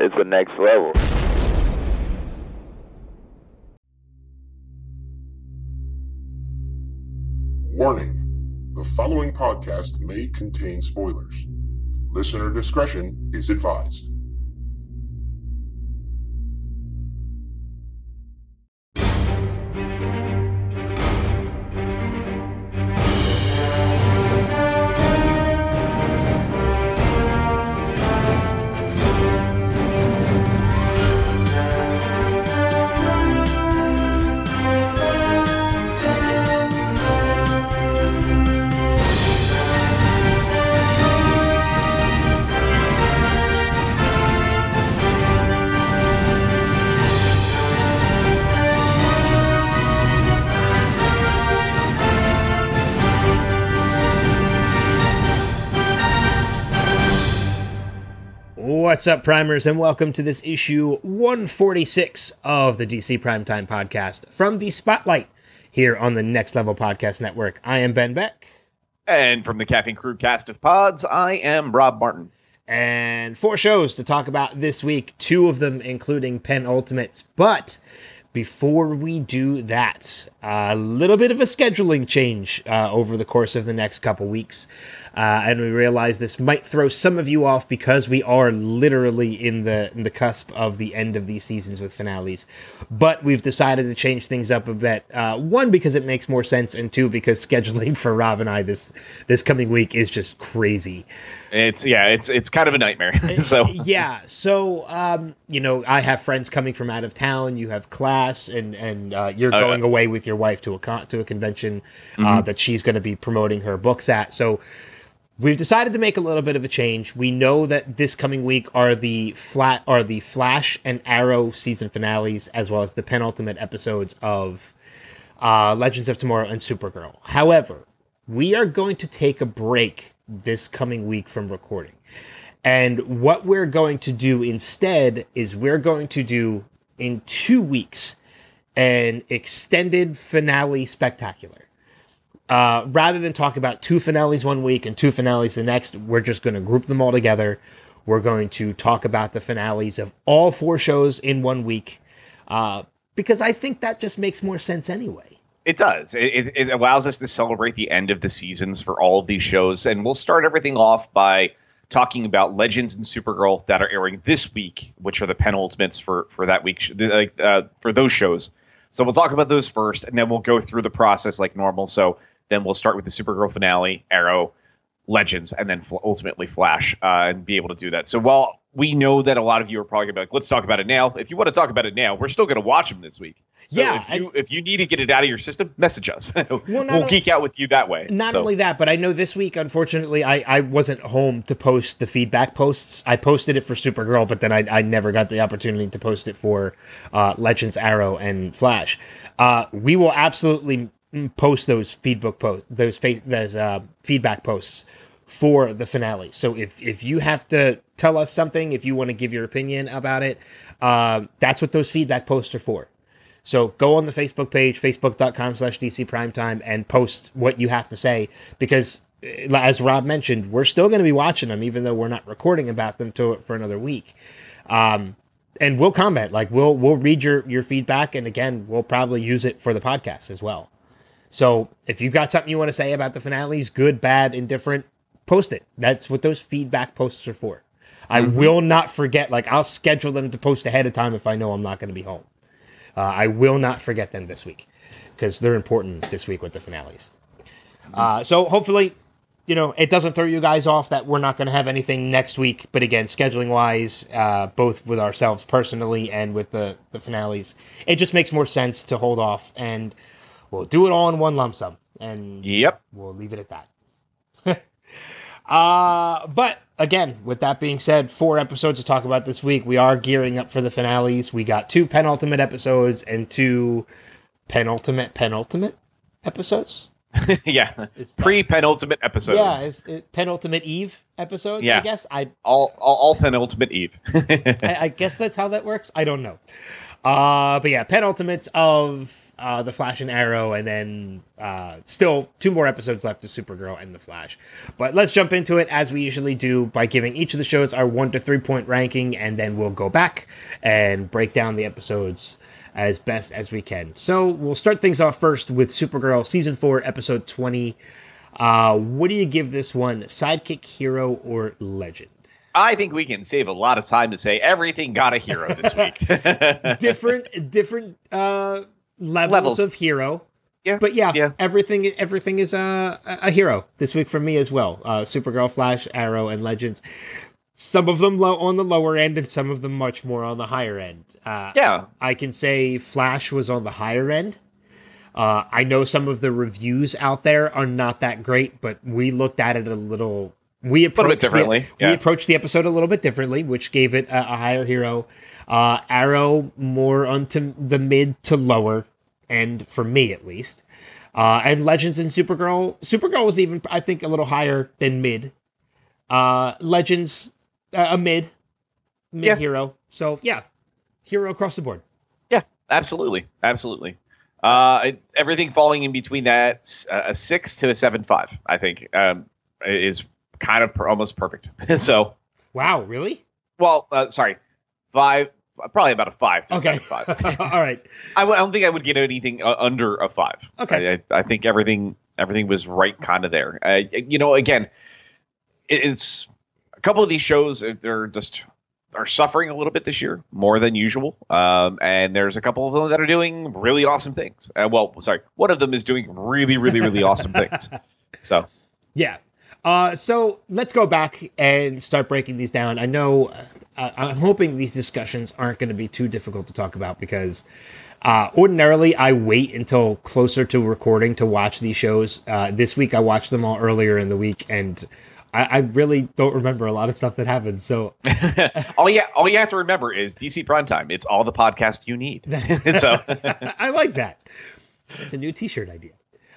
it's the next level. Warning the following podcast may contain spoilers. Listener discretion is advised. What's up, primers, and welcome to this issue 146 of the DC Primetime Podcast from the Spotlight here on the Next Level Podcast Network. I am Ben Beck, And from the Caffeine Crew cast of pods, I am Rob Martin. and four shows to talk about this week, two of them including penultimates. But before we do that, a little bit of a scheduling change uh, over the course of the next couple weeks. Uh, and we realize this might throw some of you off because we are literally in the in the cusp of the end of these seasons with finales. But we've decided to change things up a bit. Uh, one because it makes more sense, and two because scheduling for Rob and I this this coming week is just crazy. It's yeah, it's it's kind of a nightmare. so yeah, so um, you know, I have friends coming from out of town. You have class, and and uh, you're Oh, going yeah. away with your wife to a con- to a convention uh, Mhm. that she's going to be promoting her books at. So we've decided to make a little bit of a change. We know that this coming week are the flat are the Flash and Arrow season finales, as well as the penultimate episodes of uh, Legends of Tomorrow and Supergirl. However, we are going to take a break this coming week from recording. And what we're going to do instead is we're going to do in two weeks an extended finale spectacular. Uh, rather than talk about two finales one week and two finales the next, we're just going to group them all together. We're going to talk about the finales of all four shows in one week uh, because I think that just makes more sense anyway. it does. It, it, allows us to celebrate the end of the seasons for all of these shows, and we'll start everything off by talking about Legends and Supergirl that are airing this week, which are the penultimates for for that week, uh, for those shows. So we'll talk about those first, and then we'll go through the process like normal. So then we'll start with the Supergirl finale, Arrow, Legends, and then ultimately Flash, uh, and be able to do that. So while we know that a lot of you are probably gonna be like, let's talk about it now. If you want to talk about it now, we're still gonna watch them this week. So Yeah, if you if you need to get it out of your system, message us. we'll only- geek out with you that way. Not So- only that, but I know this week, unfortunately, I, I wasn't home to post the feedback posts. I posted it for Supergirl, but then I, I never got the opportunity to post it for uh, Legends, Arrow, and Flash. Uh, we will absolutely post those feedback posts, those face, those uh, feedback posts for the finale. So if if you have to tell us something, if you want to give your opinion about it, um, that's what those feedback posts are for. So go on the Facebook page, facebook.com slash DC Primetime, and post what you have to say because, uh, as Rob mentioned, we're still going to be watching them, even though we're not recording about them to, for another week. Um, and we'll comment, like we'll we'll read your your feedback, and again, we'll probably use it for the podcast as well. So if you've got something you want to say about the finales, good, bad, indifferent, post it. That's what those feedback posts are for. I will not forget. Like I'll schedule them to post ahead of time if I know I'm not going to be home. Uh, I will not forget them this week because they're important this week with the finales. Uh, so hopefully, you know, it doesn't throw you guys off that we're not going to have anything next week. But again, scheduling wise, uh, both with ourselves personally and with the, the finales, it just makes more sense to hold off and we'll do it all in one lump sum. And Yep. we'll leave it at that. uh, but again, with that being said, four episodes to talk about this week. We are gearing up for the finales. We got two penultimate episodes and two penultimate penultimate episodes. yeah. It's Pre penultimate episodes. yeah, it's, it, penultimate Eve episodes. Yeah. I guess I, all, all all penultimate Eve. I I guess that's how that works. I don't know. Uh, but yeah, penultimates of uh, the Flash and Arrow, and then uh, still two more episodes left of Supergirl and the Flash. But let's jump into it as we usually do by giving each of the shows our one to three point ranking, and then we'll go back and break down the episodes as best as we can. So we'll start things off first with Supergirl season four, episode twenty. Uh, what do you give this one? Sidekick, hero, or legend? I think we can save a lot of time to say everything got a hero this week. different different uh, levels, Levels. of hero. Yeah, But yeah, yeah. everything everything is a a hero this week for me as well. Uh, Supergirl, Flash, Arrow, and Legends. Some of them low on the lower end, and some of them much more on the higher end. Uh, yeah, I can say Flash was on the higher end. Uh, I know some of the reviews out there are not that great, but we looked at it a little. We approached differently, The, yeah. We approached the episode a little bit differently, which gave it a, a higher hero. Uh, Arrow more onto the mid to lower end for me at least. Uh, and Legends and Supergirl. Supergirl was even, I think, a little higher than mid. Uh, Legends, uh, a mid, mid Yeah. hero. So yeah, hero across the board. yeah, absolutely, absolutely. Uh, everything falling in between that a six to a seven five, I think, um, is kind of per- almost perfect. so, Wow, really? well, uh, sorry, five, probably about a five. A Okay. five. All right. I w- I don't think I would get anything uh, under a five. Okay. I, I, think everything everything was right, kind of there. Uh, you know, again, it, it's a couple of these shows. uh, They're just are suffering a little bit this year, more than usual. Um, and there's a couple of them that are doing really awesome things. Uh, well, sorry, one of them is doing really, really, really awesome things. So Yeah. Uh, so let's go back and start breaking these down. I know uh, I'm hoping these discussions aren't going to be too difficult to talk about because uh, ordinarily I wait until closer to recording to watch these shows. Uh, this week I watched them all earlier in the week and I, I really don't remember a lot of stuff that happened. So all you all you have to remember is DC Primetime. It's all the podcast you need. so I like that. It's a new T-shirt idea.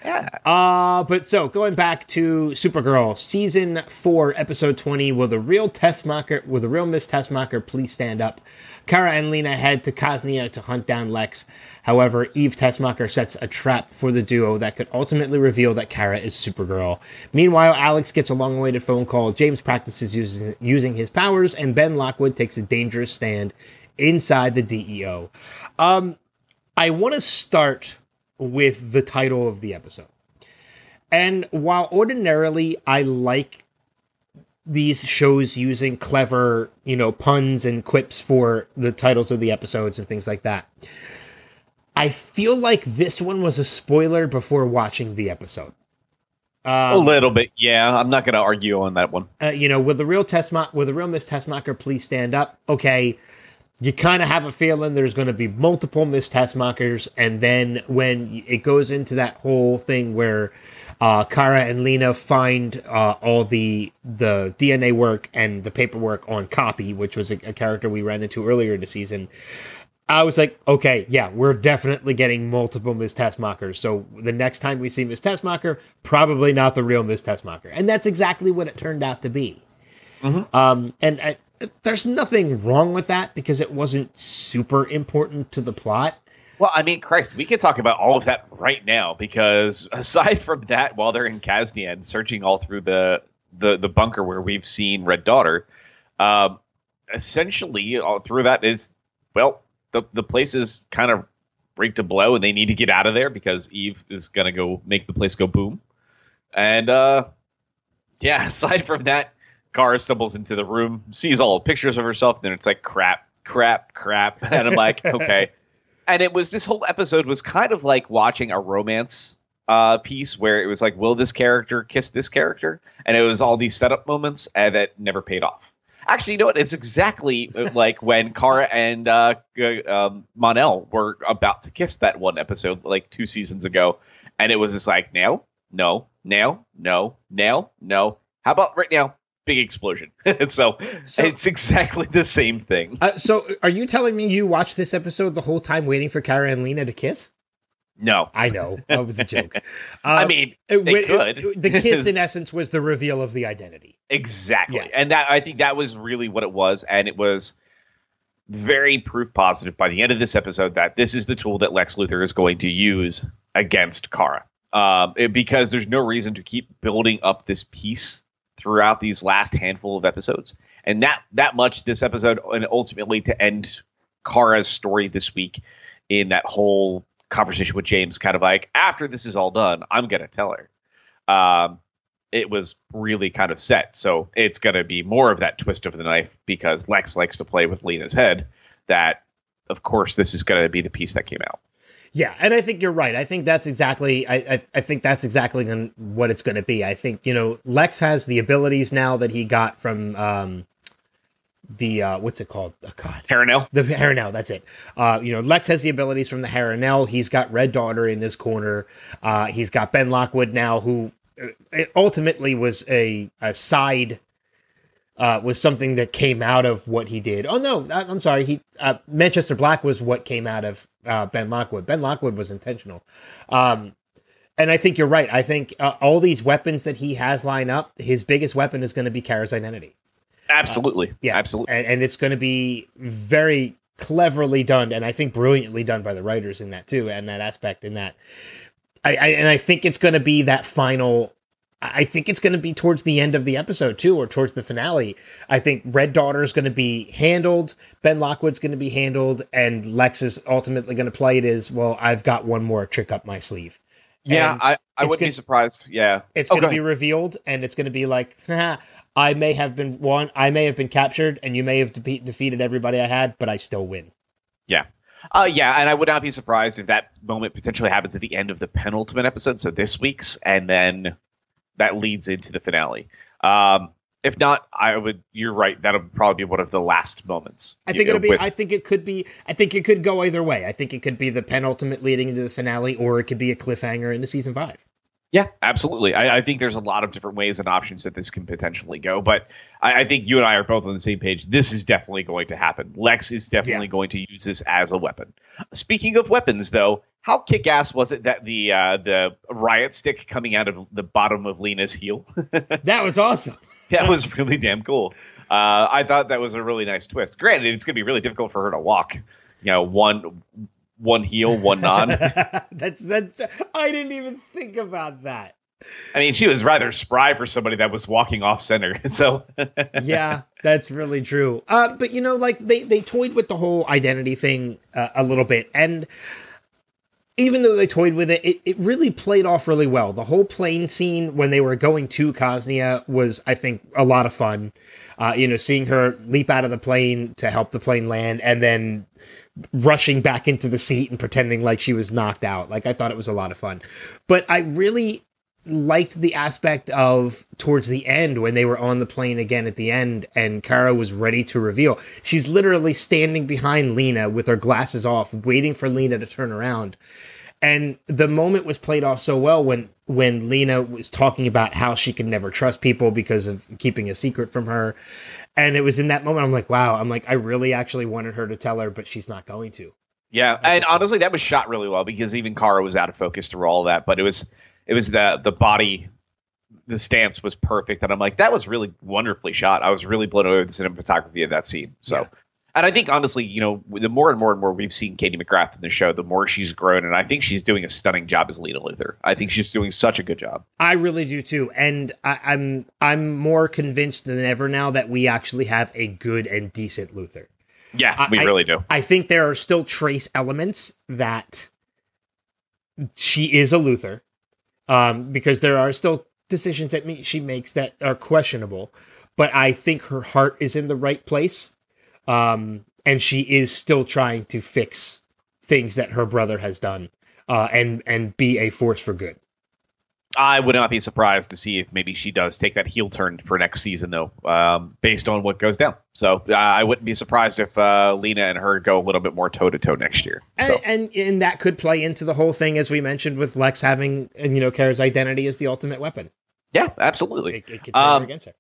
Yeah. Uh, but so going back to Supergirl, season four, episode twenty. Will the real Tessmacher, will the real Miss Tessmacher please stand up? Kara and Lena head to Kaznia to hunt down Lex. However, Eve Tessmacher sets a trap for the duo that could ultimately reveal that Kara is Supergirl. Meanwhile, Alex gets a long-awaited phone call. James practices using using his powers, and Ben Lockwood takes a dangerous stand inside the DEO. Um, I want to start with the title of the episode. And while ordinarily I like these shows using clever, you know, puns and quips for the titles of the episodes and things like that, I feel like this one was a spoiler before watching the episode. a Um, little bit, yeah. I'm not going to argue on that one. uh, you know, with the real Tessma, with the real Miss Tessmacher, please stand up. Okay, you kind of have a feeling there's going to be multiple Miss Tessmachers, and then when it goes into that whole thing where uh, Kara and Lena find uh, all the the DNA work and the paperwork on Copy, which was a, a character we ran into earlier in the season. I was like, okay, yeah, we're definitely getting multiple Miss Tessmachers. So the next time we see Miss Tessmacher, probably not the real Miss Tessmacher. And that's exactly what it turned out to be. Um, and I, there's nothing wrong with that because it wasn't super important to the plot. Well, I mean, Christ, we could talk about all of that right now because aside from that, while they're in Kaznian searching all through the the, the bunker where we've seen Red Daughter, um, essentially all through that is well, the the place is kind of rigged to blow, and they need to get out of there because Eve is gonna go make the place go boom. And uh, yeah, aside from that, Kara stumbles into the room, sees all the pictures of herself, and then it's like crap, crap, crap, and I'm like, okay and it was this whole episode was kind of like watching a romance uh, piece where it was like, will this character kiss this character? And it was all these setup moments and that never paid off. Actually, you know what? It's exactly uh, like when Kara and uh, um, Mon-El were about to kiss that one episode like two seasons ago, and it was just like, now, no, now, no, now, no. How about right now? Big explosion. so, So- it's exactly the same thing. Uh, so, are you telling me you watched this episode the whole time waiting for Kara and Lena to kiss? No, I know that was a joke. I Um, mean it- they it- could. it- the kiss, in essence, was the reveal of the identity. Exactly. Yes. And that I think that was really what it was. And it was very proof positive by the end of this episode that this is the tool that Lex Luthor is going to use against Kara. Um, because there's no reason to keep building up this piece throughout these last handful of episodes, and that that much this episode, and ultimately to end Kara's story this week in that whole conversation with James, kind of like after this is all done, I'm gonna tell her. Um, it was really kind of set. So it's to be more of that twist of the knife because Lex likes to play with Lena's head. That, of course, this is to be the piece that came out. Yeah, and I think you're right. I think that's exactly. I I, I think that's exactly what it's going to be. I think you know Lex has the abilities now that he got from um, the uh, what's it called? Oh, God, Harun-El? the Harun-El. That's it. Uh, you know, Lex has the abilities from the Harun-El. He's got Red Daughter in his corner. Uh, he's got Ben Lockwood now, who uh, ultimately was a a side. Uh, was something that came out of what he did. Oh no, I, I'm sorry. He uh, Manchester Black was what came out of uh, Ben Lockwood. Ben Lockwood was intentional. Um, and I think you're right. I think uh, all these weapons that he has lined up, his biggest weapon is going to be Kara's identity. Absolutely. Yeah, Absolutely. and, and it's going to be very cleverly done, and I think brilliantly done by the writers in that too, and that aspect in that. I, I and I think it's going to be that final. I think it's going to be towards the end of the episode too, or towards the finale. I think Red Daughter is going to be handled. Ben Lockwood's going to be handled, and Lex is ultimately going to play it as well. I've got one more trick up my sleeve. Yeah, And I, I wouldn't be surprised. Yeah. It's Oh, going to be revealed, and it's going to be like, I may have been one, I may have been captured, and you may have de- defeated everybody I had, but I still win. Yeah, uh, yeah, and I would not be surprised if that moment potentially happens at the end of the penultimate episode, so this week's, and then that leads into the finale. Um, if not, I would. You're right. That'll probably be one of the last moments. I think it'll be. with- I think it could be. I think it could go either way. I think it could be the penultimate leading into the finale, or it could be a cliffhanger into season five. Yeah, absolutely. I, I think there's a lot of different ways and options that this can potentially go, but I, I think you and I are both on the same page. This is definitely going to happen. Lex is definitely Yeah. going to use this as a weapon. Speaking of weapons, though, how kick-ass was it that the uh, the riot stick coming out of the bottom of Lena's heel? That was awesome. that was really damn cool. Uh, I thought that was a really nice twist. Granted, it's going to be really difficult for her to walk. You know, one one heel, one non. that's that's. I didn't even think about that. I mean, she was rather spry for somebody that was walking off center. So yeah, that's really true. Uh, but you know, like they they toyed with the whole identity thing uh, a little bit, and even though they toyed with it, it, it really played off really well. The whole plane scene when they were going to Kaznia was, I think, a lot of fun. Uh, you know, seeing her leap out of the plane to help the plane land, and then rushing back into the seat and pretending like she was knocked out. Like I thought it was a lot of fun. But I really liked the aspect of towards the end when they were on the plane again at the end and Kara was ready to reveal. She's literally standing behind Lena with her glasses off, waiting for Lena to turn around. And the moment was played off so well when when Lena was talking about how she could never trust people because of keeping a secret from her. And it was in that moment I'm like, wow, I'm like, I really actually wanted her to tell her, but she's not going to. yeah, and honestly, that was shot really well because even Kara was out of focus through all that. But it was it was the the body, the stance was perfect, and I'm like, that was really wonderfully shot. I was really blown away with the cinematography of that scene. So. Yeah. And I think honestly, you know, the more and more and more we've seen Katie McGrath in the show, the more she's grown, and I think she's doing a stunning job as Lena Luthor. I think she's doing such a good job. I really do too, and I, I'm I'm more convinced than ever now that we actually have a good and decent Luthor. Yeah, we I- really do. I think there are still trace elements that she is a Luthor, um, because there are still decisions that me, she makes that are questionable, but I think her heart is in the right place, um, and she is still trying to fix things that her brother has done, uh, and and be a force for good. I would not be surprised to see if maybe she does take that heel turn for next season, though, um, based on what goes down. So uh, I wouldn't be surprised if uh, Lena and her go a little bit more toe to toe next year. So And, and and that could play into the whole thing as we mentioned with Lex having and you know Kara's identity as the ultimate weapon. yeah, absolutely. It, it could turn Um, against her.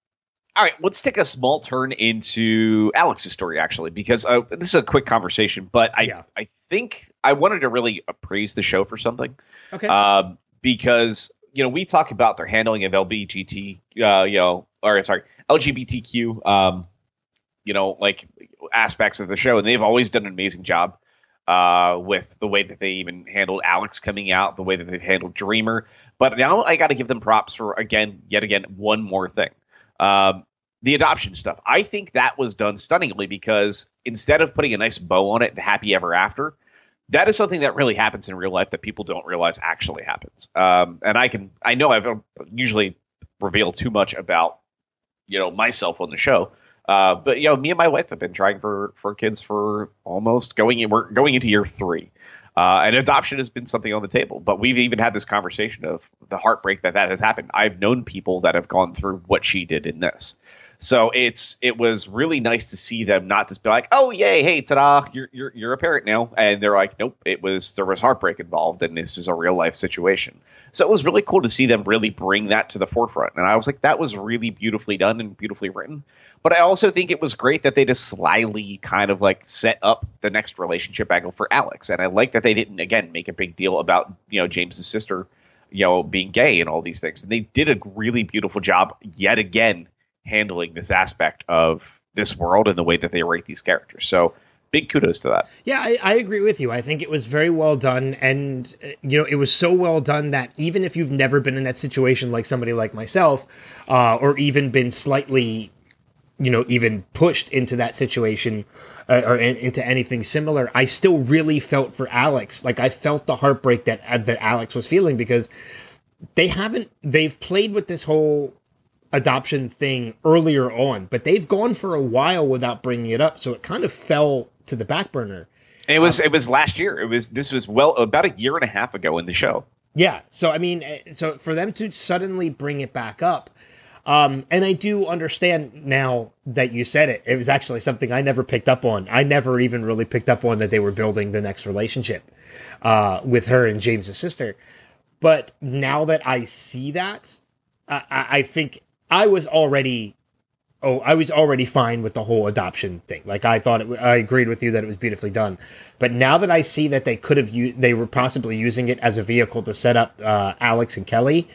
All right, let's take a small turn into Alex's story, actually, because uh, this is a quick conversation, but I Yeah. I think I wanted to really appraise the show for something. Okay. um, because you know we talk about their handling of LBGT, uh, you know, or sorry, LGBTQ, um, you know, like aspects of the show, and they've always done an amazing job uh, with the way that they even handled Alex coming out, the way that they've handled Dreamer. But now I got to give them props for again, yet again, one more thing. Um, the adoption stuff. I think that was done stunningly because instead of putting a nice bow on it, the happy ever after, that is something that really happens in real life that people don't realize actually happens. Um, and I can, I know I've usually revealed too much about, you know, myself on the show. Uh, but you know, me and my wife have been trying for for kids for almost going in. We're going into year three, uh, and adoption has been something on the table. But we've even had this conversation of the heartbreak that that has happened. I've known people that have gone through what she did in this. So it's it was really nice to see them not just be like, oh yay, hey, ta-da, you're you're you're a parent now, and they're like, nope, it was there was heartbreak involved, and this is a real life situation. So it was really cool to see them really bring that to the forefront, and I was like, that was really beautifully done and beautifully written. But I also think it was great that they just slyly kind of like set up the next relationship angle for Alex, and I like that they didn't again make a big deal about you know James's sister, you know, being gay and all these things, and they did a really beautiful job yet again handling this aspect of this world and the way that they rate these characters. So big kudos to that. Yeah, I, I, agree with you. I think it was very well done, and uh, you know, it was so well done that even if you've never been in that situation, like somebody like myself, uh, or even been slightly, you know, even pushed into that situation. Uh, or in, into anything similar, I still really felt for Alex. Like I felt the heartbreak that uh, that Alex was feeling because they haven't. They've played with this whole adoption thing earlier on, but they've gone for a while without bringing it up, so it kind of fell to the back burner. it was um, it was last year. It was this was well about a year and a half ago in the show. Yeah, so I mean, eh, so for them to suddenly bring it back up, um, and I do understand now that you said it. It was actually something I never picked up on. I never even really picked up on that they were building the next relationship uh, with her and James's sister. But now that I see that, I, I think I was already oh I was already fine with the whole adoption thing. Like I thought it, I agreed with you that it was beautifully done. But now that I see that they could have they were possibly using it as a vehicle to set up uh, Alex and Kelly,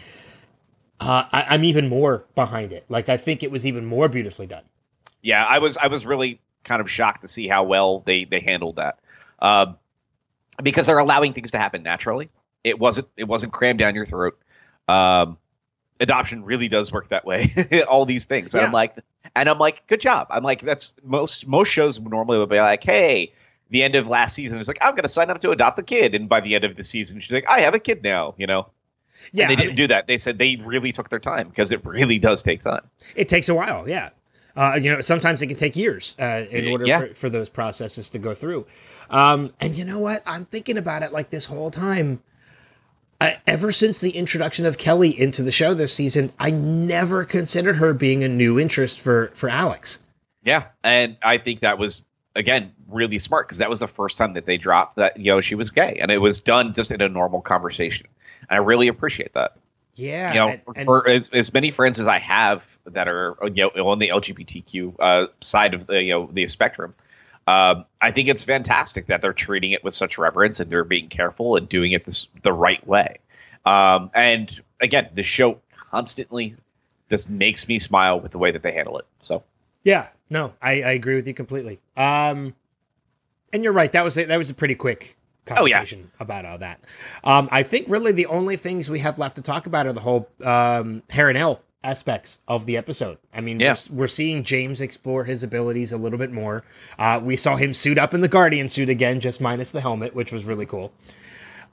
uh, I, am even more behind it. Like I think it was even more beautifully done. Yeah, I was I was really kind of shocked to see how well they they handled that. Uh, because they're allowing things to happen naturally. It wasn't it wasn't crammed down your throat. Um, adoption really does work that way. all these things. And yeah. I'm like, and I'm like, good job. I'm like, that's most most shows normally would be like, hey, the end of last season is like, I'm going to sign up to adopt a kid, and by the end of the season, she's like, I have a kid now. You know. Yeah, and they didn't mean, do that. They said they really took their time because it really does take time. It takes a while, yeah. Uh, you know, sometimes it can take years uh, in order yeah. for, for, those processes to go through. Um, and you know what? I'm thinking about it like this whole time I, ever since the introduction of Kelly into the show this season, I never considered her being a new interest for for Alex. Yeah, and I think that was again really smart because that was the first time that they dropped that you know she was gay, and it was done just in a normal conversation. And I really appreciate that. Yeah, you know, and, and, for as, as many friends as I have that are you know on the LGBTQ uh, side of the you know the spectrum, um, I think it's fantastic that they're treating it with such reverence and they're being careful and doing it this, the right way. Um, and again, the show constantly just makes me smile with the way that they handle it. So yeah, no, I, I agree with you completely. Um, and you're right. That was a, that was a pretty quick conversation oh, yeah. about all that. Um, I think really the only things we have left to talk about are the whole um, Harun-El aspects of the episode. I mean, yeah. we're, we're, seeing James explore his abilities a little bit more. Uh, we saw him suit up in the Guardian suit again, just minus the helmet, which was really cool.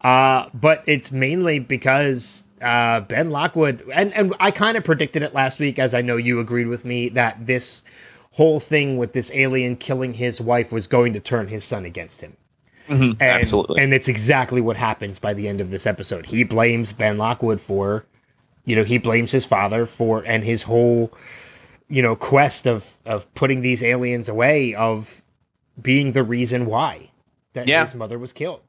Uh, but it's mainly because uh, Ben Lockwood, and, and I kind of predicted it last week, as I know you agreed with me, that this whole thing with this alien killing his wife was going to turn his son against him. Mm-hmm, and, absolutely. And it's exactly what happens by the end of this episode. He blames Ben Lockwood for you know, he blames his father for and his whole, you know, quest of of putting these aliens away of being the reason why that yeah. his mother was killed.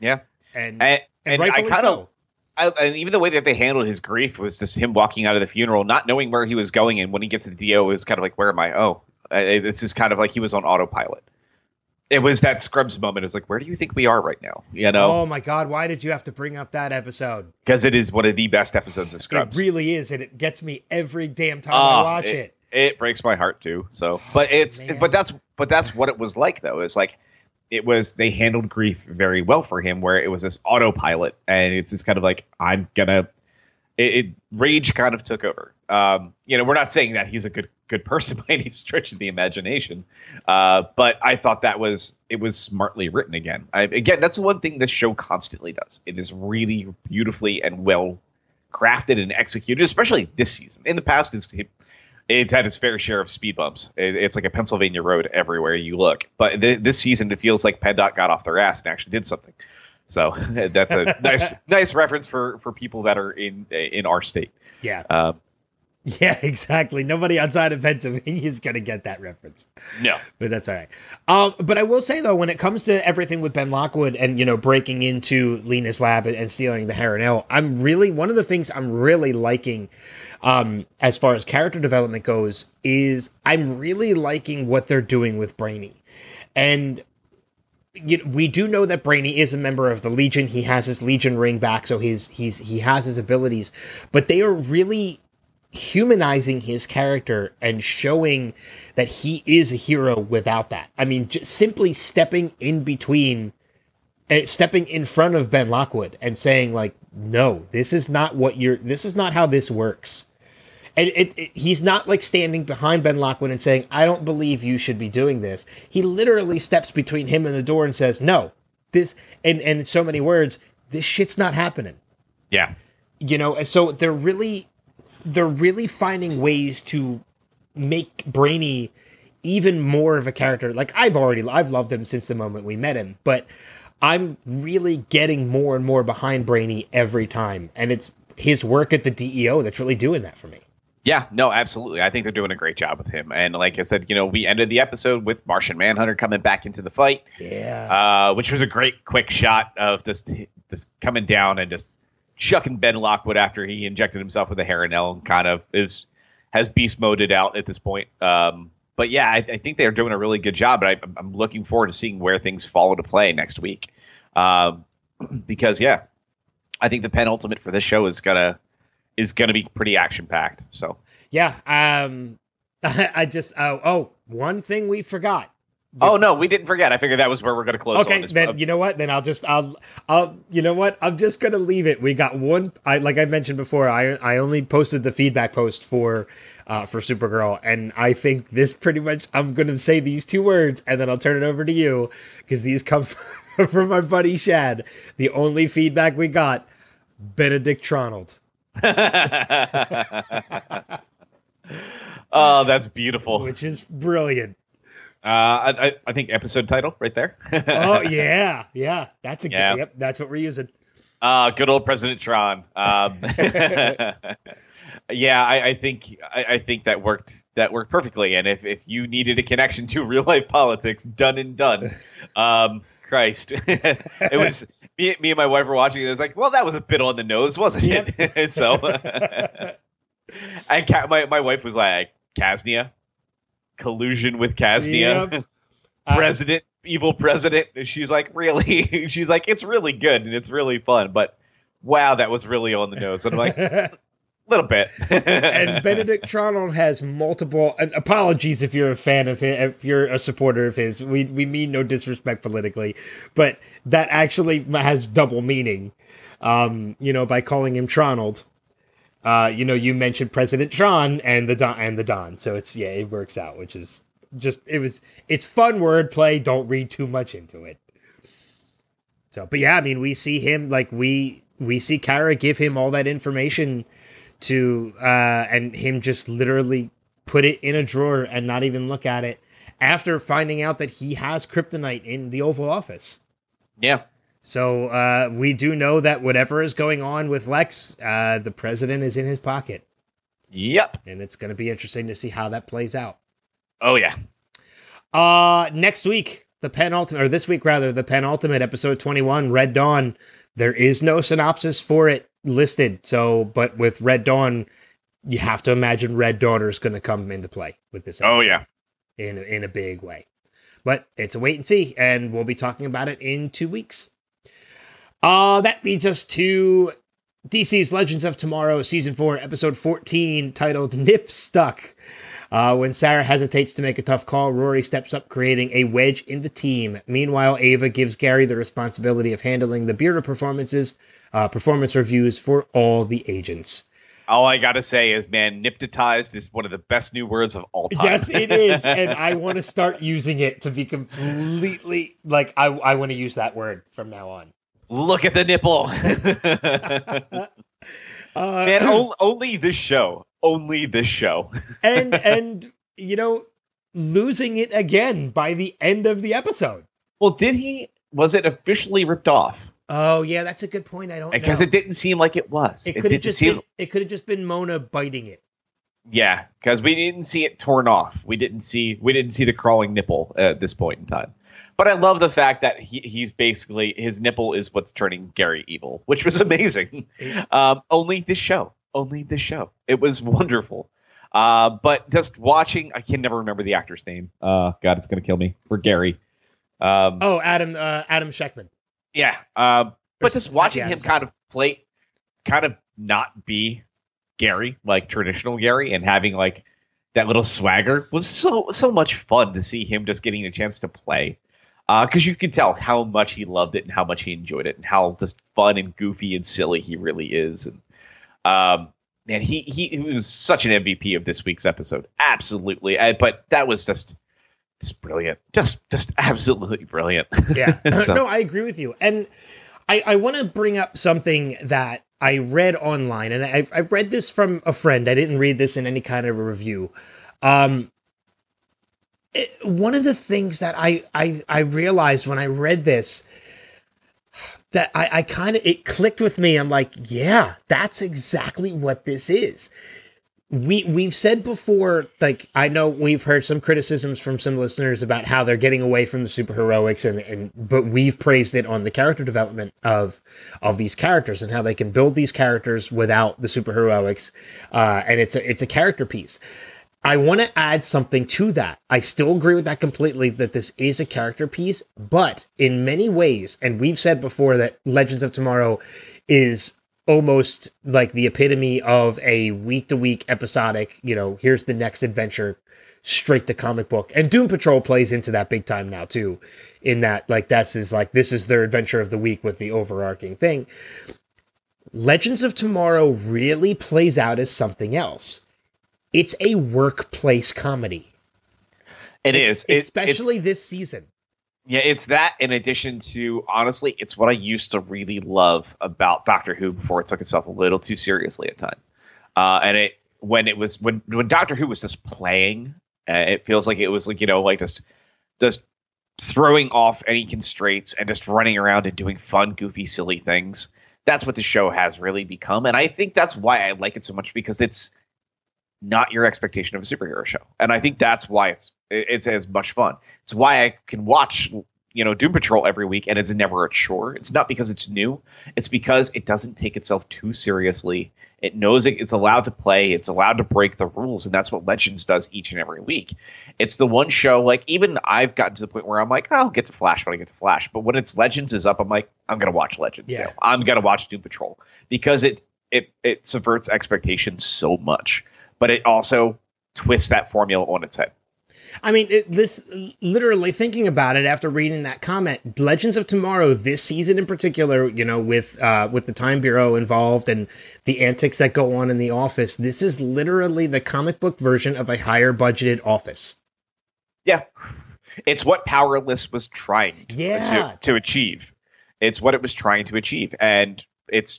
Yeah, and and, and, and I kind of. and even the way that they handled his grief was just him walking out of the funeral, not knowing where he was going, and when he gets to the DEO, it was kind of like, "Where am I? Oh, I, this is kind of like he was on autopilot." It was that Scrubs moment. It's like, where do you think we are right now? You know? Oh my God! Why did you have to bring up that episode? Because it is one of the best episodes of Scrubs. It really is, and it gets me every damn time uh, I watch it, it, It breaks my heart too. So, but it's Man. but that's but that's what it was like though. It's like it was they handled grief very well for him, where it was this autopilot, and it's just kind of like I'm gonna. It, it rage kind of took over. Um, you know, we're not saying that he's a good good person by any stretch of the imagination, uh, but I thought that was it was smartly written again. I, again, that's the one thing this show constantly does. It is really beautifully and well crafted and executed, especially this season. In the past, it's it's had its fair share of speed bumps. It, it's like a Pennsylvania road everywhere you look. But th- this season, it feels like PennDOT got off their ass and actually did something. So that's a nice nice reference for for people that are in in our state. Yeah. Um, Yeah, exactly. Nobody outside of Pennsylvania is going to get that reference. no, but that's all right. Um, but I will say though, when it comes to everything with Ben Lockwood and you know breaking into Lena's lab and, and stealing the Harun-El, I'm really one of the things I'm really liking, um, as far as character development goes, is I'm really liking what they're doing with Brainy, and. You know, we do know that Brainy is a member of the Legion. He has his Legion ring back, so he's he's he has his abilities. But they are really humanizing his character and showing that he is a hero without that. I mean, simply stepping in between, uh, stepping in front of Ben Lockwood and saying like, "No, this is not what you're. This is not how this works." And it, it, he's not like standing behind Ben Lockwood and saying, "I don't believe you should be doing this." He literally steps between him and the door and says, "No, this." And and in so many words, this shit's not happening yeah, you know and so they're really they're really finding ways to make brainy even more of a character like i've already i've loved him since the moment we met him but i'm really getting more and more behind brainy every time and it's his work at the deo that's really doing that for me Yeah, no, absolutely. I think they're doing a great job with him. And like I said, you know, we ended the episode with Martian Manhunter coming back into the fight, yeah uh, which was a great quick shot of just just coming down and just chucking Ben Lockwood after he injected himself with a Harun-El and kind of is has beast moded out at this point. Um, but yeah, I, I think they're doing a really good job. But I, I'm looking forward to seeing where things fall into play next week. Um, because yeah, I think the penultimate for this show is gonna is gonna be pretty action packed. So. yeah um i just oh oh one thing we forgot Oh no, we didn't forget. I figured that was where we're going to close. okay on this. then you know what then i'll just i'll i'll you know what i'm just gonna leave it we got one i like i mentioned before i i only posted the feedback post for uh for supergirl and i think this pretty much i'm gonna say these two words and then i'll turn it over to you because these come from my buddy shad the only feedback we got benedict tronald oh, that's beautiful. which is brilliant Uh, I, I- I think episode title right there. oh yeah yeah that's a good Yeah. yep that's what we're using Uh, good old President Tron. Um, yeah, I, I think I, I think that worked that worked perfectly. And if, if you needed a connection to real life politics, done and done. Um, Christ, it was me, me and my wife were watching. it. It was like, well, that was a bit on the nose, wasn't it? so, and Ca- my my wife was like, Kaznia, collusion with Kaznia, Yep. Uh, president, evil president. And she's like, really? she's like, it's really good and it's really fun, but wow, that was really on the nose. And I'm like, little bit. and Benedict Tronald has multiple. Apologies if you're a fan of him, if you're a supporter of his. We we mean no disrespect politically, but that actually has double meaning. Um, you know, by calling him Tronald. Uh, you know, you mentioned President Tron and the Don and the Don, so it's yeah, it works out, which is just it was it's fun wordplay. Don't read too much into it. So, but yeah, I mean, we see him like we we see Kara give him all that information to uh and him just literally put it in a drawer and not even look at it after finding out that he has kryptonite in the Oval Office. yeah. So uh, we do know that whatever is going on with Lex, uh, the president is in his pocket, Yep. and it's going to be interesting to see how that plays out. Oh yeah. Uh, next week, the penultimate, or this week rather, the penultimate episode 21, Red Dawn. There is no synopsis for it listed. So, but with Red Dawn, you have to imagine Red Daughter is going to come into play with this. Oh yeah. in a, in a big way. But it's a wait and see, and we'll be talking about it in two weeks. Uh, that leads us to DC's Legends of Tomorrow, Season 4, Episode 14, titled Nip Stuck. Uh, when Sara hesitates to make a tough call, Rory steps up, creating a wedge in the team. Meanwhile, Ava gives Gary the responsibility of handling the bureau performances, uh, performance reviews for all the agents. All I gotta say is, man, niptotized is one of the best new words of all time. Yes, it is, and I want to start using it to be completely like I I want to use that word from now on. Look at the nipple. Uh, Man, o- only this show. Only this show. and and you know losing it again by the end of the episode. Well, did he? Was it officially ripped off? Oh yeah, that's a good point. I don't Because it didn't seem like it was. it It, could have just seem. been, it could have just been Mona biting it. Yeah, because we didn't see it torn off. We didn't see. We didn't see the crawling nipple at this point in time. But I love the fact that he, he's basically his nipple is what's turning Gary evil, which was amazing. Um, only this show. Only the show. It was wonderful. Uh, but just watching, I can never remember the actor's name. Uh, God, it's gonna kill me for Gary. Um, Oh, Adam uh, Adam Tsekhman. Yeah, uh, but just watching him kind of play, kind of not be Gary like traditional Gary, and having like that little swagger was so so much fun to see him just getting a chance to play. Because you could tell how much he loved it and how much he enjoyed it, and how just fun and goofy and silly he really is. And um, man, he he, he was such an MVP of this week's episode, absolutely. Uh, but that was just just brilliant, just just absolutely brilliant. Yeah. So- no, I agree with you. And I, I want to bring up something that I read online, and I, I read this from a friend. I didn't read this in any kind of a review. Um, it- one of the things that I, I, I realized when I read this that I, I kind of it clicked with me. I'm like, yeah, that's exactly what this is. We we've said before like i know we've heard some criticisms from some listeners about how they're getting away from the superheroics and and but we've praised it on the character development of of these characters and how they can build these characters without the superheroics. Uh and it's a it's a character piece I want to add something to that. I still agree with that completely that this is a character piece, but in many ways, and we've said before that Legends of Tomorrow is almost like the epitome of a week to week episodic, you know, here's the next adventure straight to comic book. And Doom Patrol plays into that big time now too. In that like that's is like this is their adventure of the week with the overarching thing. Legends of Tomorrow really plays out as something else. It's a workplace comedy. It is, It- it's- especially this season. Yeah, it's that in addition to honestly, it's what I used to really love about Doctor Who before it took itself a little too seriously at times. Uh, and it when it was when when Doctor Who was just playing, uh, it feels like it was like you know like just just throwing off any constraints and just running around and doing fun, goofy, silly things. That's what the show has really become, and I think that's why I like it so much because it's not your expectation of a superhero show, and I think that's why it's it's as much fun. It's why I can watch you know Doom Patrol every week, and it's never a chore. It's not because it's new; it's because it doesn't take itself too seriously. It knows it, it's allowed to play, it's allowed to break the rules, and that's what Legends does each and every week. It's the one show like even I've gotten to the point where I'm like, I'll get to Flash when I get to Flash, but when it's Legends is up, I'm like, I'm gonna watch Legends Yeah. now. I'm gonna watch Doom Patrol because it it it subverts expectations so much, but it also twists that formula on its head. I mean, it, this literally thinking about it after reading that comment, Legends of Tomorrow this season in particular, you know, with uh, with the Time Bureau involved and the antics that go on in the office, this is literally the comic book version of a higher budgeted office. Yeah. It's what Powerless was trying to, Yeah. to, to achieve. It's what it was trying to achieve. And it's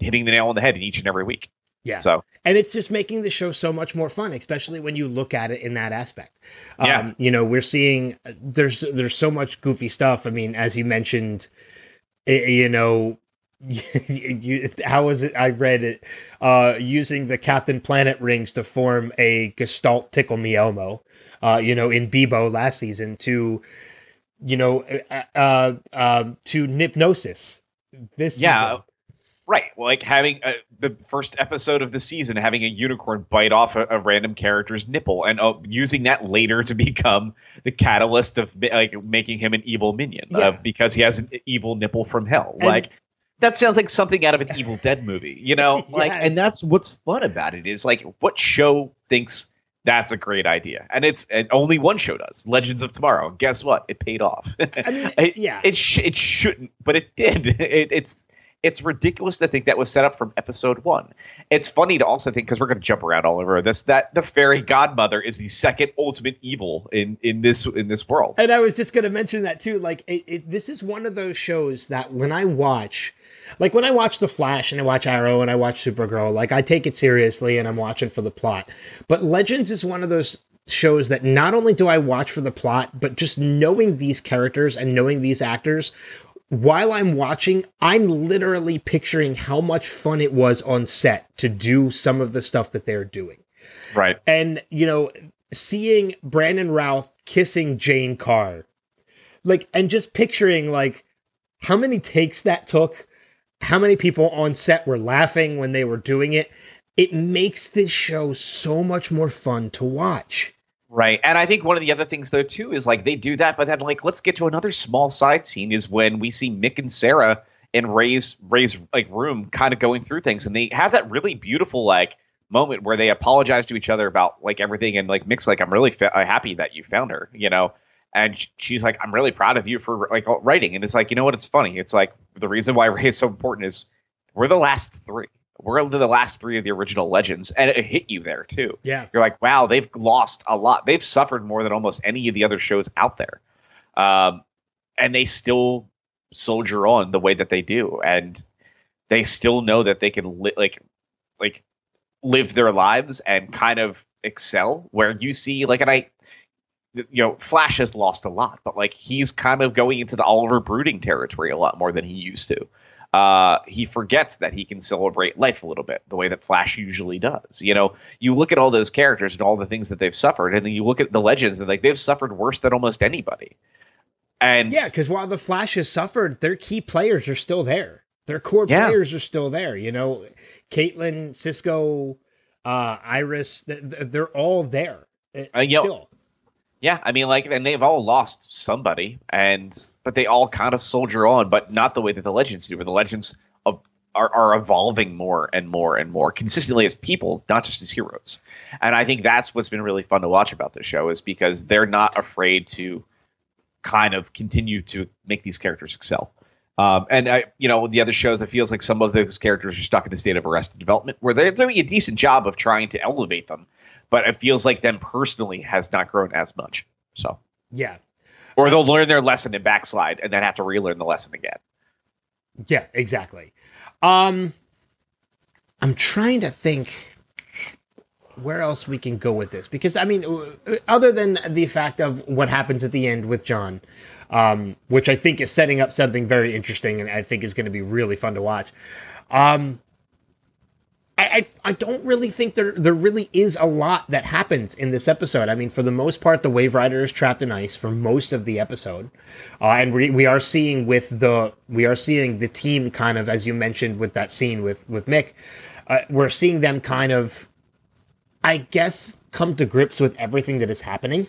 hitting the nail on the head in each and every week. Yeah. So, and it's just making the show so much more fun, especially when you look at it in that aspect. Yeah. Um, you know, we're seeing there's there's so much goofy stuff. I mean, as you mentioned, you know, you, how was it? I read it uh, using the Captain Planet rings to form a Gestalt Tickle Me Elmo. Uh, you know, in Beebo last season to, you know, uh, uh, um, to Hypnosis this yeah. season. Right. Well, like having a, the first episode of the season, having a unicorn bite off a, a random character's nipple and uh, using that later to become the catalyst of like making him an evil minion Yeah. uh, because he has an evil nipple from hell. And- like, that sounds like something out of an Evil Dead movie, you know? Like, Yes. and that's what's fun about it is like, what show thinks That's a great idea, and it's and only one show does Legends of Tomorrow. Guess what? It paid off. I mean, it, yeah. it sh- it shouldn't, but it did. It, it's it's ridiculous to think that was set up from episode one. It's funny to also think because we're going to jump around all over this that the fairy godmother is the second ultimate evil in in this in this world. And I was just going to mention that too. Like, it, it, this is one of those shows that when I watch, like when I watch The Flash and I watch Arrow and I watch Supergirl, like I take it seriously and I'm watching for the plot. But Legends is one of those shows that not only do I watch for the plot, but just knowing these characters and knowing these actors while I'm watching, I'm literally picturing how much fun it was on set to do some of the stuff that they're doing. Right. And, you know, seeing Brandon Routh kissing Jane Carr, like, and just picturing, like, how many takes that took, how many people on set were laughing when they were doing it. It makes this show so much more fun to watch. Right. And I think one of the other things though too is like they do that, but then like let's get to another small side scene is when we see Mick and Sara in Ray's Ray's like room kind of going through things and they have that really beautiful like moment where they apologize to each other about like everything and like Mick's like I'm really fa- uh, happy that you found her, you know. And she's like I'm really proud of you for like writing and it's like you know what it's funny. It's like the reason why Ray is so important is we're the last 3 we're the last three of the original legends, and it hit you there too. Yeah, you're like, wow, they've lost a lot. They've suffered more than almost any of the other shows out there, um, and they still soldier on the way that they do, and they still know that they can li- like like live their lives and kind of excel. Where you see like, and I. You know, Flash has lost a lot, but like he's kind of going into the Oliver brooding territory a lot more than he used to uh, he forgets that he can celebrate life a little bit the way that Flash usually does. You know, you look at all those characters and all the things that they've suffered, and then you look at the legends and like they've suffered worse than almost anybody. And yeah, because while the Flash has suffered, their key players are still there. Their core yeah. players are still there. You know, Caitlin, Cisco, uh, Iris, they're all there. Uh, you know, yeah, I mean, like, and they've all lost somebody, and but they all kind of soldier on, but not the way that the legends do. Where the legends of, are are evolving more and more and more consistently as people, not just as heroes. And I think that's what's been really fun to watch about this show is because they're not afraid to kind of continue to make these characters excel. Um, and I, you know, the other shows, it feels like some of those characters are stuck in a state of arrested development where they're doing a decent job of trying to elevate them but it feels like them personally has not grown as much. So yeah, or they'll learn their lesson and backslide, and then have to relearn the lesson again. Yeah, exactly. Um, I'm trying to think where else we can go with this because I mean, other than the fact of what happens at the end with John, um, which I think is setting up something very interesting and I think is going to be really fun to watch. Um, I, I, don't really think there there really is a lot that happens in this episode. I mean, for the most part, the Waverider is trapped in ice for most of the episode, uh, and we, we are seeing with the we are seeing the team kind of as you mentioned with that scene with with Mick, uh, we're seeing them kind of, I guess, come to grips with everything that is happening.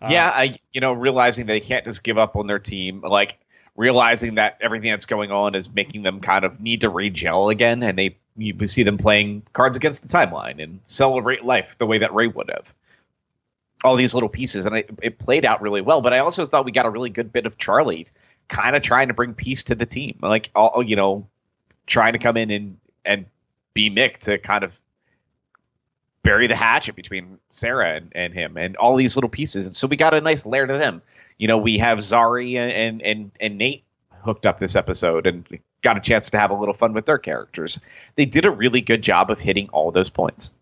Uh, yeah, I you know realizing they can't just give up on their team, like realizing that everything that's going on is making them kind of need to regel again, and they you see them playing cards against the timeline and celebrate life the way that Ray would have. All these little pieces, and it, it played out really well. But I also thought we got a really good bit of Charlie, kind of trying to bring peace to the team, like all you know, trying to come in and and be Mick to kind of bury the hatchet between Sara and, and him, and all these little pieces. And so we got a nice layer to them. You know, we have Zari and and and Nate hooked up this episode, and got a chance to have a little fun with their characters. They did a really good job of hitting all those points.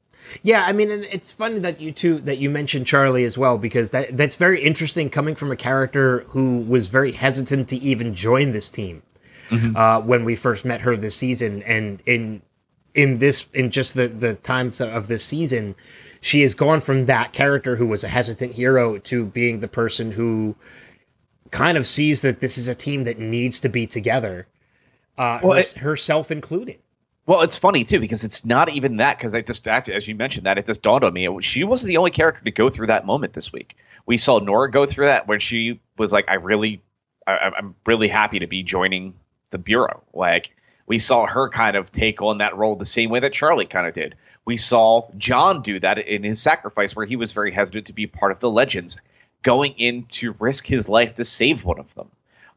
Yeah, I mean, it's funny that you two that you mentioned Charlie as well because that that's very interesting coming from a character who was very hesitant to even join this team mm-hmm. uh, when we first met her this season, and in in this in just the the times of this season, she has gone from that character who was a hesitant hero to being the person who kind of sees that this is a team that needs to be together uh, well, her, it, herself included. Well, it's funny too because it's not even that because I just as you mentioned that it just dawned on me she wasn't the only character to go through that moment this week. We saw Nora go through that when she was like, "I really, I, I'm really happy to be joining the bureau." Like we saw her kind of take on that role the same way that Charlie kind of did. We saw John do that in his sacrifice, where he was very hesitant to be part of the legends, going in to risk his life to save one of them.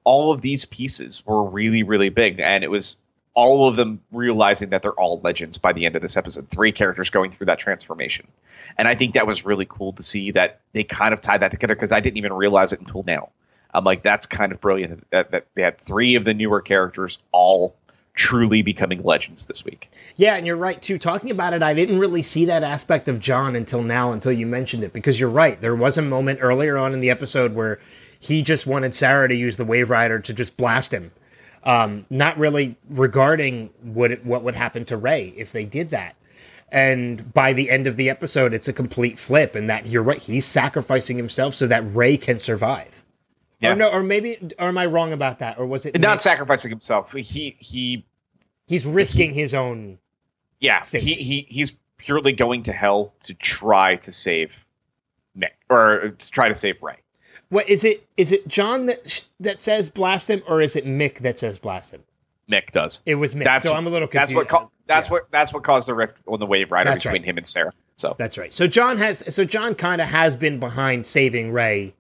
All of these pieces were really, really big, and it was all of them realizing that they're all legends by the end of this episode. Three characters going through that transformation. And I think that was really cool to see that they kind of tied that together because I didn't even realize it until now. I'm like, that's kind of brilliant that, that they had three of the newer characters all truly becoming legends this week. Yeah, and you're right too. Talking about it, I didn't really see that aspect of John until now, until you mentioned it, because you're right. There was a moment earlier on in the episode where he just wanted Sara to use the Waverider to just blast him, um, not really regarding what it, what would happen to Ray if they did that. And by the end of the episode, it's a complete flip, and that you're right. He's sacrificing himself so that Ray can survive. Yeah. Or no, or maybe, or am I wrong about that? Or was it Not sacrificing himself. He he he's risking his own? yeah, Safety. he, he he's purely going to hell to try to save Nick or to try to save Ray. What is it? Is it John that that says blast him, or is it Mick that says blast him? Mick does. It was Mick. That's so I'm a little confused. That's what that's Yeah. what that's what caused the rift on the Waverider That's between right. him and Sara. So That's right. So John has. So John kind of has been behind saving Ray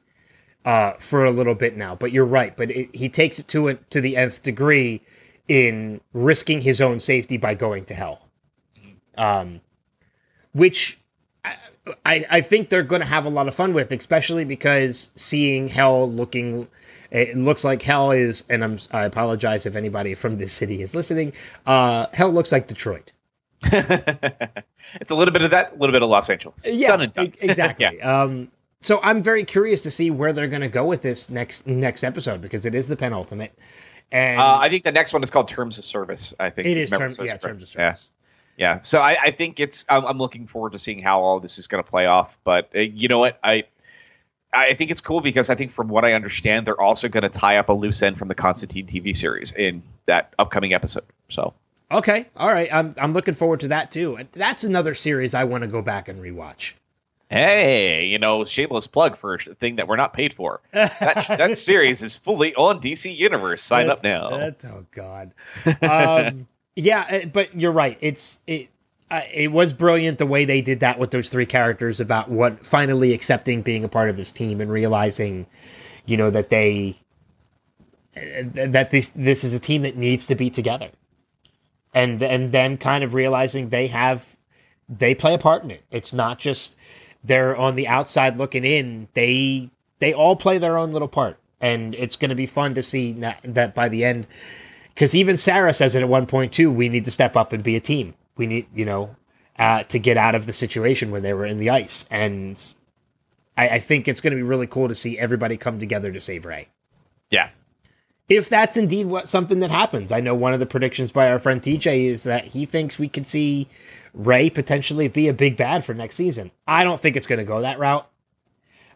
uh, for a little bit now. But you're right. But it, he takes it to it to the nth degree in risking his own safety by going to hell. Um, which I, I, I think they're going to have a lot of fun with, especially because seeing hell looking. It looks like hell is, and I'm, I apologize if anybody from this city is listening. Uh, hell looks like Detroit. it's a little bit of that, a little bit of Los Angeles. Yeah, done done. exactly. um, so I'm very curious to see where they're going to go with this next next episode because it is the penultimate, and Uh, I think the next one is called Terms of Service. I think it is term, yeah, terms of Yeah. service. Yeah, so I, I think it's. I'm, I'm looking forward to seeing how all this is going to play off. But uh, you know what, I I think it's cool because I think from what I understand, they're also going to tie up a loose end from the Constantine TV series in that upcoming episode. So Okay, all right. I'm I'm looking forward to that too. That's another series I want to go back and rewatch. Hey, you know, shameless plug for a thing that we're not paid for. That, that series is fully on DC Universe. Sign up now. That's, oh God. Um, yeah, uh, but you're right. It's it. Uh, it was brilliant the way they did that with those three characters about what finally accepting being a part of this team and realizing, you know, that they uh, that this this is a team that needs to be together, and and them kind of realizing they have they play a part in it. It's not just they're on the outside looking in. They they all play their own little part, and it's going to be fun to see that, that by the end. Because even Sara says it at one point too. We need to step up and be a team. We need, you know, uh, to get out of the situation when they were in the ice. And I, I think it's going to be really cool to see everybody come together to save Ray. Yeah. If that's indeed what something that happens, I know one of the predictions by our friend TJ is that he thinks we could see Ray potentially be a big bad for next season. I don't think it's going to go that route.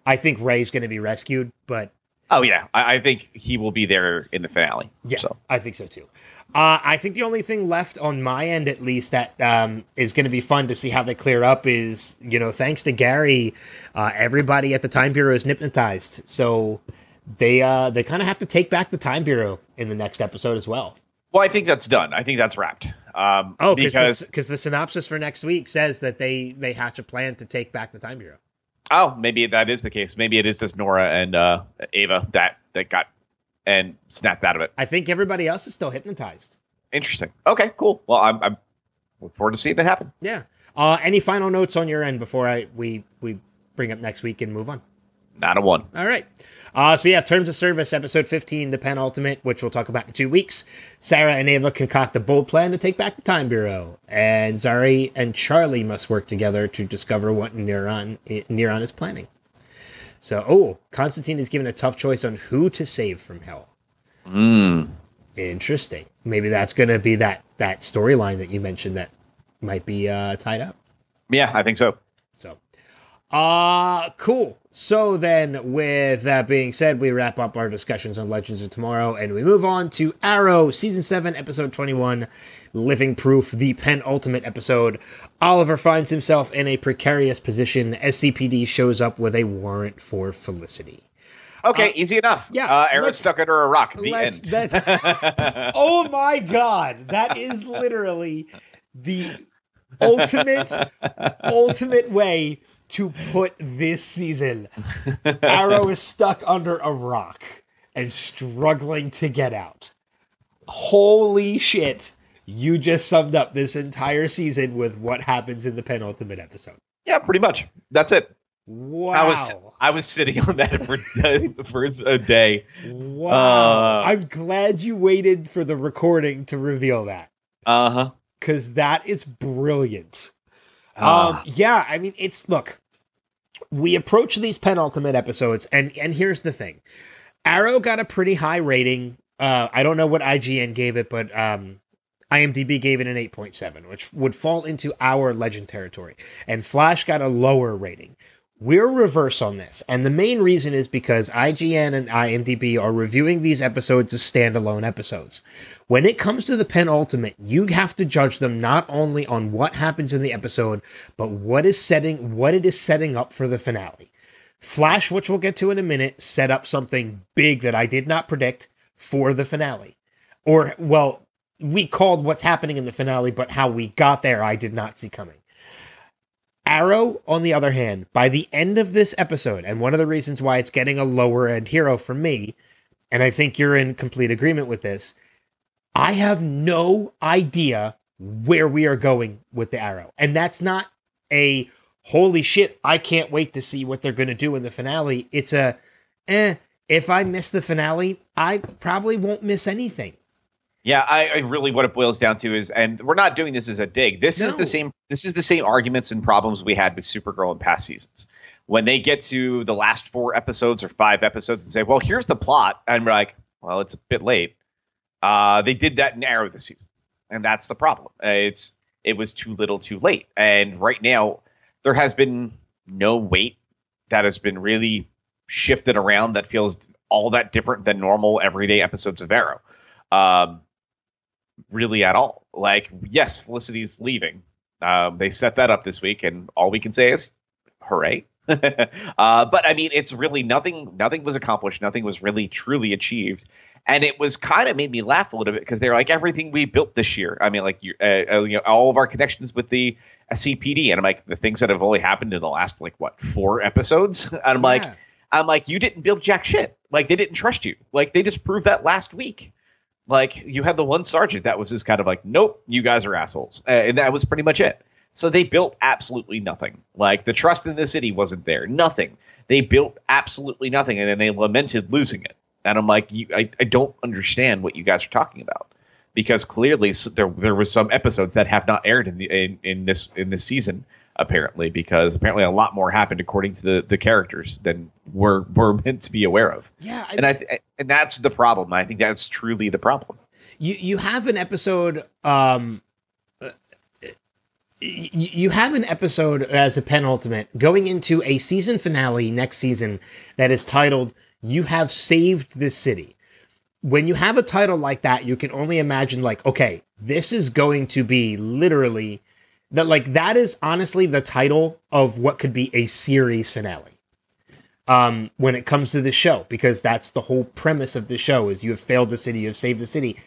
I think Ray's going to be rescued, but Oh yeah, I, I think he will be there in the finale. Yeah, So I think so too. Uh, I think the only thing left on my end, at least, that um, is going to be fun to see how they clear up is, you know, thanks to Gary, uh, everybody at the Time Bureau is hypnotized. So they uh, they kind of have to take back the Time Bureau in the next episode as well. Well, I think that's done. I think that's wrapped. Um, Oh, because because the, synopsis for next week says that they they hatch a plan to take back the Time Bureau. oh, maybe that is the case. Maybe it is just Nora and uh, Ava that that got and snapped out of it. I think everybody else is still hypnotized. Interesting. Okay, cool. Well, I'm, I'm looking forward to seeing it happen. Yeah. Uh, any final notes on your end before I we we bring up next week and move on? Not a one. All right. Uh, so yeah, terms of service, episode 15, the penultimate, which we'll talk about in two weeks. Sara and Ava concoct a bold plan to take back the Time Bureau, and Zari and Charlie must work together to discover what Neron Neron is planning. So, oh, Constantine is given a tough choice on who to save from hell. Mm. Interesting. Maybe that's going to be that that storyline that you mentioned that might be uh, tied up. Yeah, I think so. So, uh, cool. So then, with that being said, we wrap up our discussions on Legends of Tomorrow and we move on to Arrow, Season 7, Episode 21, Living Proof, the penultimate episode. Oliver finds himself in a precarious position. SCPD shows up with a warrant for Felicity. Okay, Uh, easy enough. yeah, uh, Aaron stuck under a rock. The end. Oh my god, that is literally the ultimate ultimate way to put this season. Arrow is stuck under a rock and struggling to get out. Holy shit. You just summed up this entire season with what happens in the penultimate episode. Yeah, pretty much. That's it. Wow. I was I was sitting on that for for a day. Wow. Uh, I'm glad you waited for the recording to reveal that. Uh huh. Because that is brilliant. Uh. Um, yeah, I mean, it's look. We approach these penultimate episodes, and and here's the thing: Arrow got a pretty high rating. Uh, I don't know what IGN gave it, but um, IMDb gave it an 8.7, which would fall into our legend territory. And Flash got a lower rating. We're reverse on this. And the main reason is because IGN and IMDb are reviewing these episodes as standalone episodes. When it comes to the penultimate, you have to judge them not only on what happens in the episode, but what is setting what it is setting up for the finale. Flash, which we'll get to in a minute, set up something big that I did not predict for the finale. Or well, we called what's happening in the finale, but how we got there I did not see coming. Arrow, on the other hand, by the end of this episode, and one of the reasons why it's getting a lower end hero for me, and I think you're in complete agreement with this, I have no idea where we are going with the Arrow. And that's not a holy shit, I can't wait to see what they're going to do in the finale. It's a, eh, if I miss the finale, I probably won't miss anything. Yeah, I, I, really what it boils down to is, and we're not doing this as a dig. This no. is the same. This is the same arguments and problems we had with Supergirl in past seasons. When they get to the last four episodes or five episodes and say, "Well, here's the plot," and we're like, "Well, it's a bit late." Uh, they did that in Arrow this season, and that's the problem. Uh, it's it was too little, too late. And right now, there has been no weight that has been really shifted around that feels all that different than normal everyday episodes of Arrow. Um, really at all. Like, yes, Felicity's leaving. Um, they set that up this week, and all we can say is, hooray. uh, but I mean, it's really nothing. Nothing was accomplished. Nothing was really truly achieved, and it was kind of made me laugh a little bit because they're like everything we built this year. I mean, like you, uh, uh you know, all of our connections with the CPD, and I'm like the things that have only happened in the last like what four episodes. And I'm yeah. like, I'm like, you didn't build jack shit. Like they didn't trust you. Like they just proved that last week. Like you had the one sergeant that was just kind of like, nope, you guys are assholes, uh, and that was pretty much it. So they built absolutely nothing. Like the trust in the city wasn't there. Nothing. They built absolutely nothing, and then they lamented losing it. And I'm like, you, I, I don't understand what you guys are talking about because clearly there there was some episodes that have not aired in the in, in this in this season apparently because apparently a lot more happened according to the, the characters than we're we're meant to be aware of. Yeah, I and I and that's the problem. I think that's truly the problem. You you have an episode. Um, you have an episode as a penultimate going into a season finale next season that is titled "You Have Saved This City." When you have a title like that, you can only imagine like, okay, this is going to be literally that like that is honestly the title of what could be a series finale um, when it comes to the show because that's the whole premise of the show is you have failed the city you have saved the city.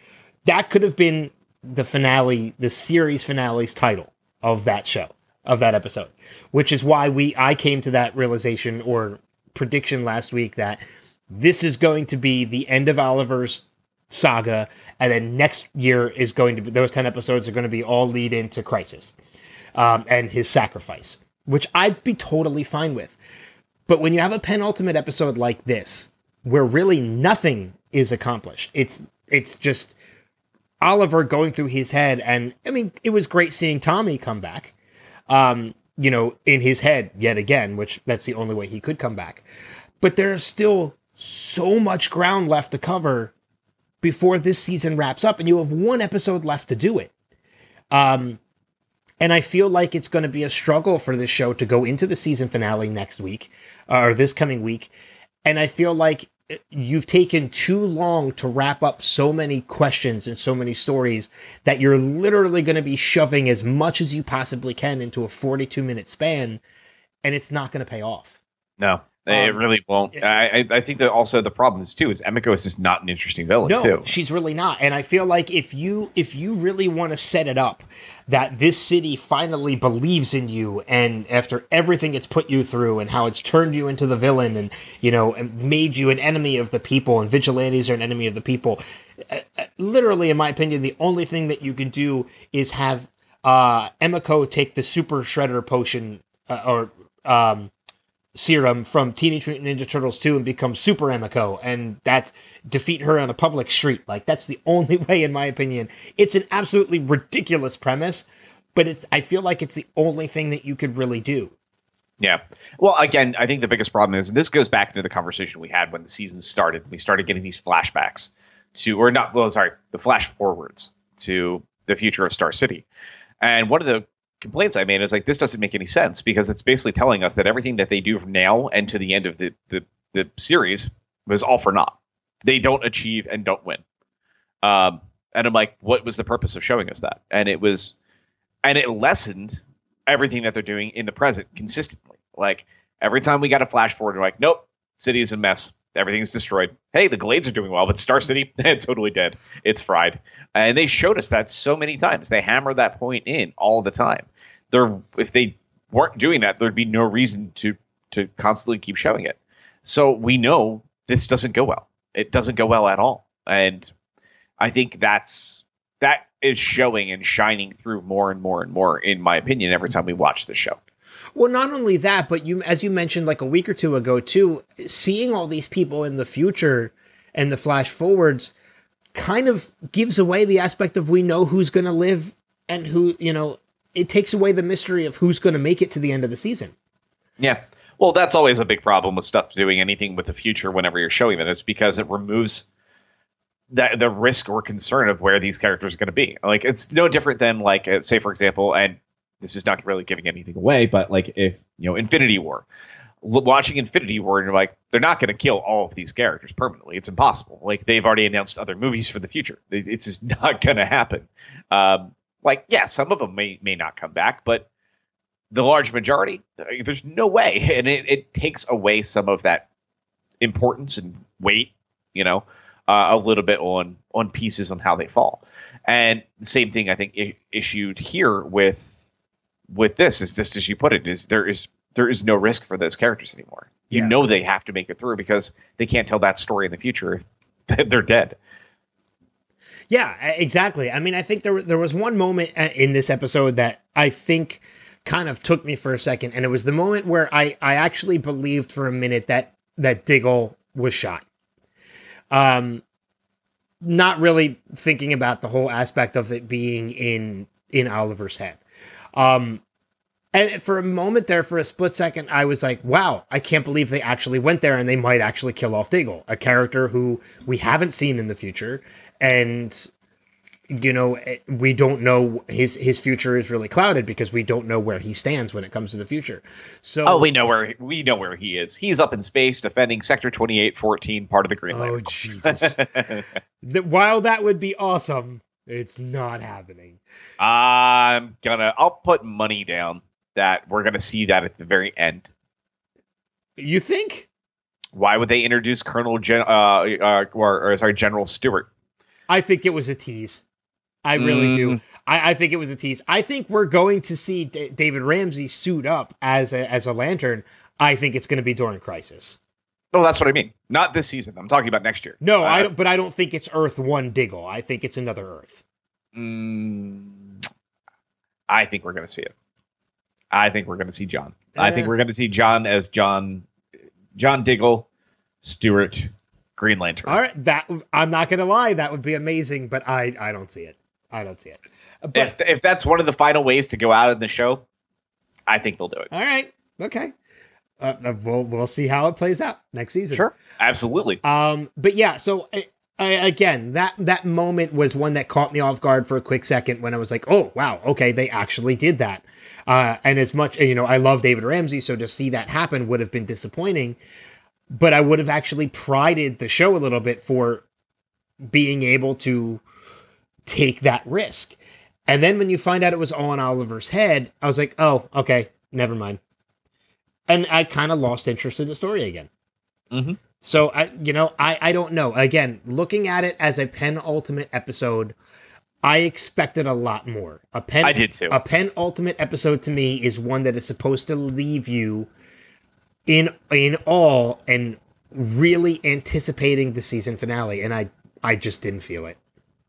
That could have been the finale the series finale's title of that show of that episode which is why we i came to that realization or prediction last week that this is going to be the end of oliver's saga and then next year is going to be those 10 episodes are going to be all lead into crisis um, and his sacrifice, which I'd be totally fine with. But when you have a penultimate episode like this, where really nothing is accomplished, it's it's just Oliver going through his head, and I mean, it was great seeing Tommy come back. Um, you know, in his head yet again, which that's the only way he could come back. But there's still so much ground left to cover before this season wraps up, and you have one episode left to do it. Um, and I feel like it's going to be a struggle for this show to go into the season finale next week or this coming week. And I feel like you've taken too long to wrap up so many questions and so many stories that you're literally going to be shoving as much as you possibly can into a 42 minute span and it's not going to pay off. No. It Um, really won't. I, I I think that also the problem is too is Emiko is just not an interesting villain no, too. she's really not. And I feel like if you if you really want to set it up that this city finally believes in you and after everything it's put you through and how it's turned you into the villain and you know and made you an enemy of the people and vigilantes are an enemy of the people uh, uh, literally in my opinion the only thing that you can do is have uh Emiko take the super shredder potion uh, or um serum from Teenage Mutant Ninja Turtles 2 and become Super Emiko, and that's defeat her on a public street. Like that's the only way, in my opinion. It's an absolutely ridiculous premise, but it's I feel like it's the only thing that you could really do. Yeah. Well, again, I think the biggest problem is, and this goes back into the conversation we had when the season started. We started getting these flashbacks to, or not, well, sorry, the flash forwards to the future of Star City. And one of the complaints I made is like, this doesn't make any sense because it's basically telling us that everything that they do from now and to the end of the, the, the series was all for naught. They don't achieve and don't win. Um, and I'm like, what was the purpose of showing us that? And it was, and it lessened everything that they're doing in the present consistently. Like every time we got a flash forward, we're like, nope, city is a mess. Everything's destroyed. Hey, the Glades are doing well, but Star City, totally dead. It's fried. And they showed us that so many times. They hammer that point in all the time. They're if they weren't doing that, there'd be no reason to to constantly keep showing it. So we know this doesn't go well. It doesn't go well at all. And I think that's that is showing and shining through more and more and more, in my opinion, every time we watch the show. Well, not only that, but you, as you mentioned, like a week or two ago, too, seeing all these people in the future and the flash forwards kind of gives away the aspect of we know who's going to live and who, you know, it takes away the mystery of who's going to make it to the end of the season. Yeah. Well, that's always a big problem with stuff doing anything with the future whenever you're showing them. It's because it removes the the risk or concern of where these characters are going to be. Like it's no different than like uh, say for example, and this is not really giving anything away, but like if you know Infinity War, watching Infinity War, and you're like they're not going to kill all of these characters permanently. It's impossible. Like they've already announced other movies for the future. It- It's just not going to happen. Um, like yeah, some of them may may not come back, but the large majority, there's no way, and it, it takes away some of that importance and weight, you know, uh, a little bit on on pieces on how they fall. And the same thing I think I- issued here with with this is just as you put it is there is there is no risk for those characters anymore. You Yeah. know they have to make it through because they can't tell that story in the future if they're dead. Yeah, exactly. I mean, I think there there was one moment uh, in this episode that I think kind of took me for a second, and it was the moment where I I actually believed for a minute that that Diggle was shot. Um, not really thinking about the whole aspect of it being in in Oliver's head. Um, and for a moment there, for a split second, I was like, wow, I can't believe they actually went there and they might actually kill off Diggle, a character who we haven't seen in the future. And, you know, eh, we don't know his, his future is really clouded because we don't know where he stands when it comes to the future. So, Oh, we know where we know where he is. He's up in space defending Sector 2814, part of the Green oh, Lantern. Jesus. Th- While that would be awesome, it's not happening. I'm gonna. I'll put money down that we're gonna see that at the very end. You think? Why would they introduce Colonel Gen, uh, uh or, or sorry General Stewart? I think it was a tease. I really do. Mm. I, I think it was a tease. I think we're going to see D- David Ramsey suit up as a, as a lantern. I think it's going to be during Crisis. Oh, that's what I mean. Not this season. I'm talking about next year. No, I Uh, don't. But I don't think it's Earth One Diggle. I think it's another Earth. Mm, I think we're gonna see it. I think we're gonna see John. I think Eh. we're gonna see John as John, John Diggle, Stewart, Green Lantern. All right, that I'm not going to lie. That would be amazing, but I I don't see it. I don't see it. But if if that's one of the final ways to go out in the show, I think they'll do it. all right, okay. Uh, uh, we'll we'll see how it plays out next season. Sure, absolutely. Um, but yeah, so I, I, again, that that moment was one that caught me off guard for a quick second when I was like, oh wow, okay, they actually did that. Uh, and as much you know, I love David Ramsey, so to see that happen would have been disappointing. But I would have actually prided the show a little bit for being able to take that risk. And then when you find out it was all in Oliver's head, I was like, oh, okay, never mind. And I kind of lost interest in the story again. Mm-hmm. So I, you know, I I don't know. Again, looking at it as a penultimate episode, I expected a lot more. A pen, I did too. A penultimate episode to me is one that is supposed to leave you in in awe and really anticipating the season finale, and I I just didn't feel it.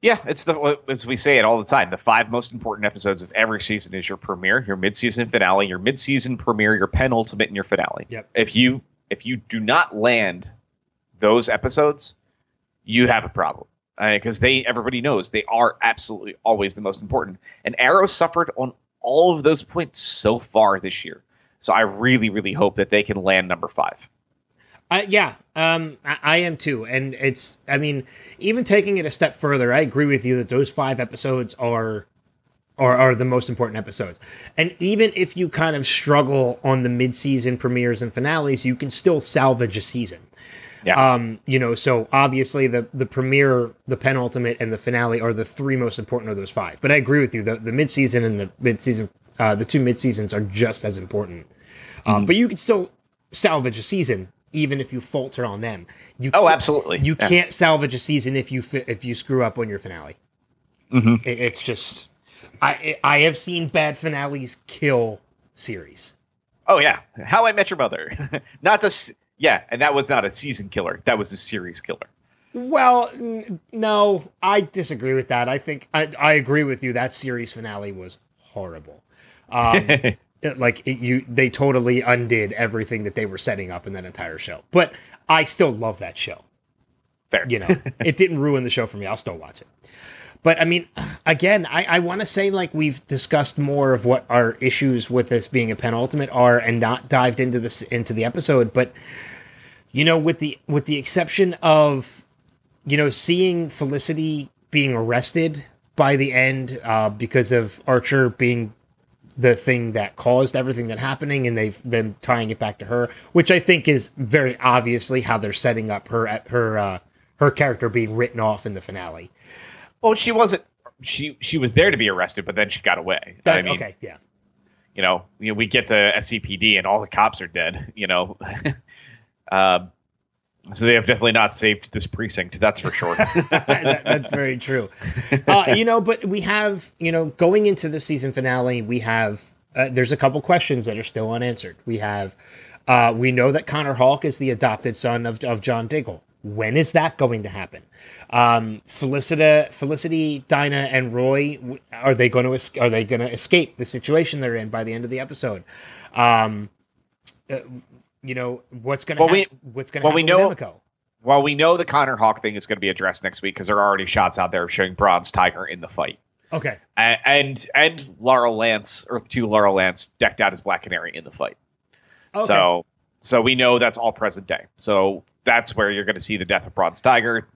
Yeah, it's the as we say it all the time. The five most important episodes of every season is your premiere, your mid-season finale, your mid-season premiere, your penultimate, and your finale. Yep. If you if you do not land those episodes, you have a problem because they everybody knows they are absolutely always the most important. And Arrow suffered on all of those points so far this year. So I really, really hope that they can land number five. Uh, yeah, um, I, I am too, and it's. I mean, even taking it a step further, I agree with you that those five episodes are, are, are the most important episodes. And even if you kind of struggle on the mid-season premieres and finales, you can still salvage a season. Yeah. Um, you know, so obviously the the premiere, the penultimate, and the finale are the three most important of those five. But I agree with you. The the mid season and the mid season, uh, the two mid seasons are just as important. Um, but you can still salvage a season even if you falter on them. You Oh, absolutely. You Yeah. can't salvage a season if you if you screw up on your finale. Mhm. It, it's just I I have seen bad finales kill series. Oh yeah, How I Met Your Mother. not just yeah, and that was not a season killer. That was a series killer. Well, n- no, I disagree with that. I think I, I agree with you. That series finale was horrible. Um, like it, you, they totally undid everything that they were setting up in that entire show. But I still love that show. Fair. You know, it didn't ruin the show for me. I'll still watch it. But I mean, again, I, I want to say like we've discussed more of what our issues with this being a penultimate are, and not dived into this into the episode. But you know, with the with the exception of you know seeing Felicity being arrested by the end uh, because of Archer being the thing that caused everything that happening, and they've been tying it back to her, which I think is very obviously how they're setting up her her uh, her character being written off in the finale. Well, she wasn't. She she was there to be arrested, but then she got away. I mean, okay, yeah. you know, you know, we get to SCPD and all the cops are dead. You know, um, so they have definitely not saved this precinct. That's for sure. that, that's very true. Uh, you know, but we have, you know, going into the season finale, we have, uh, there's a couple questions that are still unanswered. We have, uh, we know that Connor Hawk is the adopted son of, of John Diggle. When is that going to happen? Um, Felicita, Felicity, Dinah, and Roy, are they going to are they going to escape the situation they're in by the end of the episode? Um, uh, you know, what's going to Well, we- happen? What's going to well, happen we with know-? Well, we know the Connor Hawk thing is going to be addressed next week because there are already shots out there showing Bronze Tiger in the fight, Okay, A- and and Laurel Lance, Earth Two Laurel Lance, decked out as Black Canary in the fight. okay. So so we know that's all present day. So that's where you're going to see the death of Bronze Tiger.